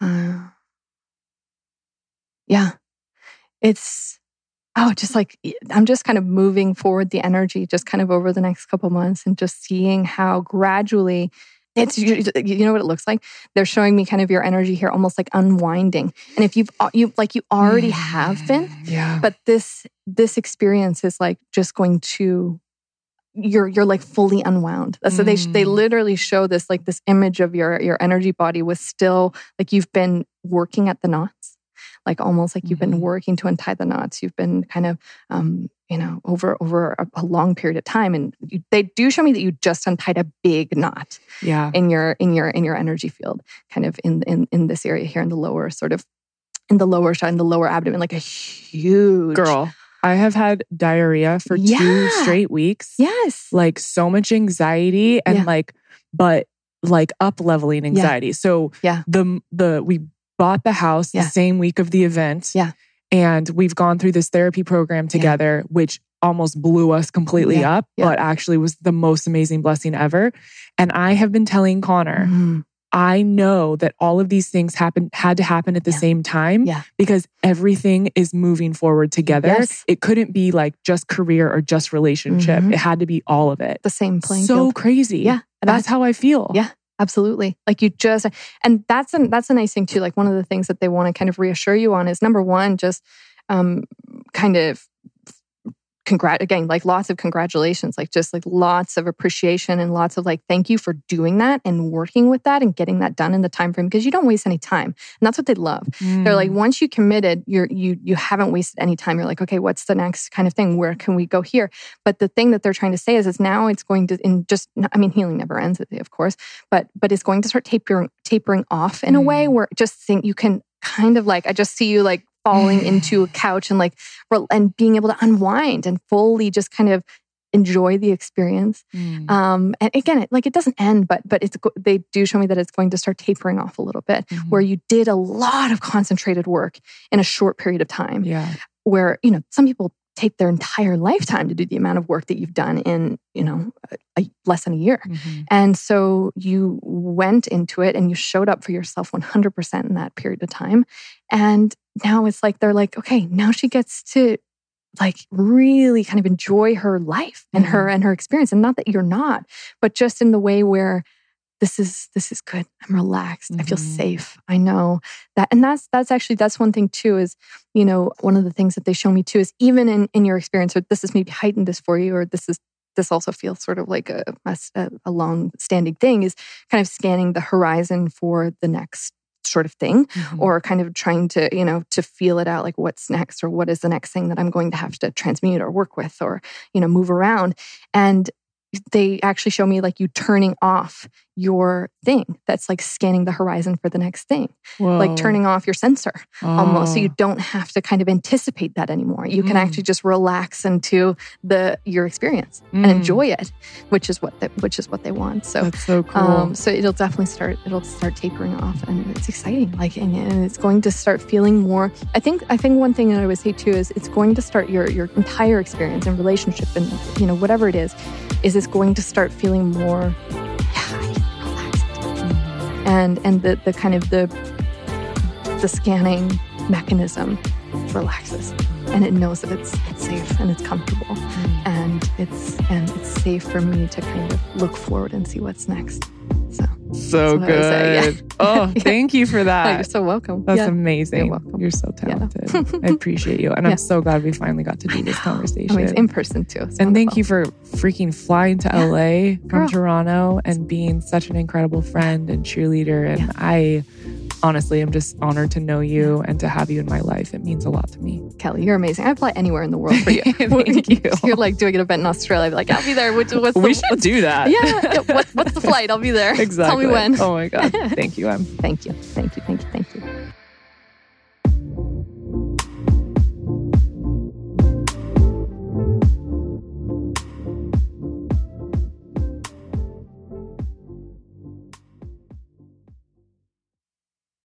Uh, yeah. It's oh just like i'm just kind of moving forward the energy just kind of over the next couple months and just seeing how gradually it's you know what it looks like? They're showing me kind of your energy here almost like unwinding. And if you've uh, you like you already have been Yeah. but this this experience is like just going to you're you're like fully unwound. So they they Mm. literally show this like this image of your your energy body was still like you've been working at the knots like almost like you've been Mhm. working to untie the knots you've been kind of um you know over over a, a long period of time and you, they do show me that you just untied a big knot Yeah. in your in your in your energy field kind of in in in this area here in the lower sort of in the lower in the lower abdomen like a huge Girl, I have had diarrhea for two straight weeks. yes Like so much anxiety and Yeah. like, but like up leveling anxiety. So Yeah. the the we bought the house Yeah. the same week of the event. Yeah. And we've gone through this therapy program together, which almost blew us completely Yeah. up, Yeah. but actually was the most amazing blessing ever. And I have been telling Connor, Mhm. I know that all of these things happen had to happen at the Yeah. same time Yeah. because everything is moving forward together. Yes. It couldn't be like just career or just relationship. Mhm. It had to be all of it. the same playing so field crazy. Yeah. And That's how I feel. Yeah. Absolutely. Like you just and that's a that's a nice thing too. Like one of the things that they want to kind of reassure you on is number one just um kind of congrat again like lots of congratulations like just like lots of appreciation and lots of like thank you for doing that and working with that and getting that done in the time frame because you don't waste any time and that's what they love they're like Mm. once you committed you're you you haven't wasted any time you're like okay what's the next kind of thing where can we go here but the thing that they're trying to say is is now it's going to in just i mean healing never ends of course but but it's going to start tapering tapering off in a way Mm. where just think you can kind of like i just see you like falling into a couch and like and being able to unwind and fully just kind of enjoy the experience Mm. um and again it, like it doesn't end but but it's they do show me that it's going to start tapering off a little bit Mhm. where you did a lot of concentrated work in a short period of time yeah. where you know some people take their entire lifetime to do the amount of work that you've done in you know a, a- less than a year. Mhm. and so you went into it and you showed up for yourself 100% in that period of time. And now it's like they're like okay now she gets to like really kind of enjoy her life and her and her experience. And not that you're not but just in the way where this is this is good i'm relaxed i feel Mhm. safe i know that and that's that's actually that's one thing too is you know one of the things that they show me too is even in in your experience or this is maybe heightened this for you or this is this also feels sort of like a, a, a long standing thing, is kind of scanning the horizon for the next sort of thing mm-hmm. or kind of trying to you know to feel it out like what's next or what is the next thing that i'm going to have to transmute or work with or you know move around and they actually show me like you turning off your thing that's like scanning the horizon for the next thing Whoa. like turning off your sensor oh. almost so you oh. don't have to kind of anticipate that anymore you can mm. actually just relax into the your experience mm. and enjoy it which is what the, which is what they want so that's so cool um, so it'll definitely start it'll start tapering off and it's exciting like and, and it's going to start feeling more i think i think one thing that i would say too is it's going to start your your entire experience and relationship and you know whatever it is is it's going to start feeling more and and the the kind of the the scanning mechanism relaxes and it knows that it's it's safe and it's comfortable mm. and it's and it's safe for me to kind of look forward and see what's next so so good say, yeah. oh yeah. thank you for that oh, you're so welcome that's yeah. amazing you're, welcome. you're so talented i appreciate you and i'm so glad we finally got to do this conversation oh, in person too it's and wonderful. thank you for freaking flying to la from Girl. toronto and being such an incredible friend and cheerleader and i honestly, I'm just honored to know you and to have you in my life. It means a lot to me. Kelli, you're amazing. I'd fly anywhere in the world for you. Thank you. You're like doing an event in Australia. I'd be like, I'll be there. What's we the, should do that. Yeah. What, what's the flight? I'll be there. Exactly. Tell me when. Oh my God. Thank you, Em. Thank you. Thank you. Thank you.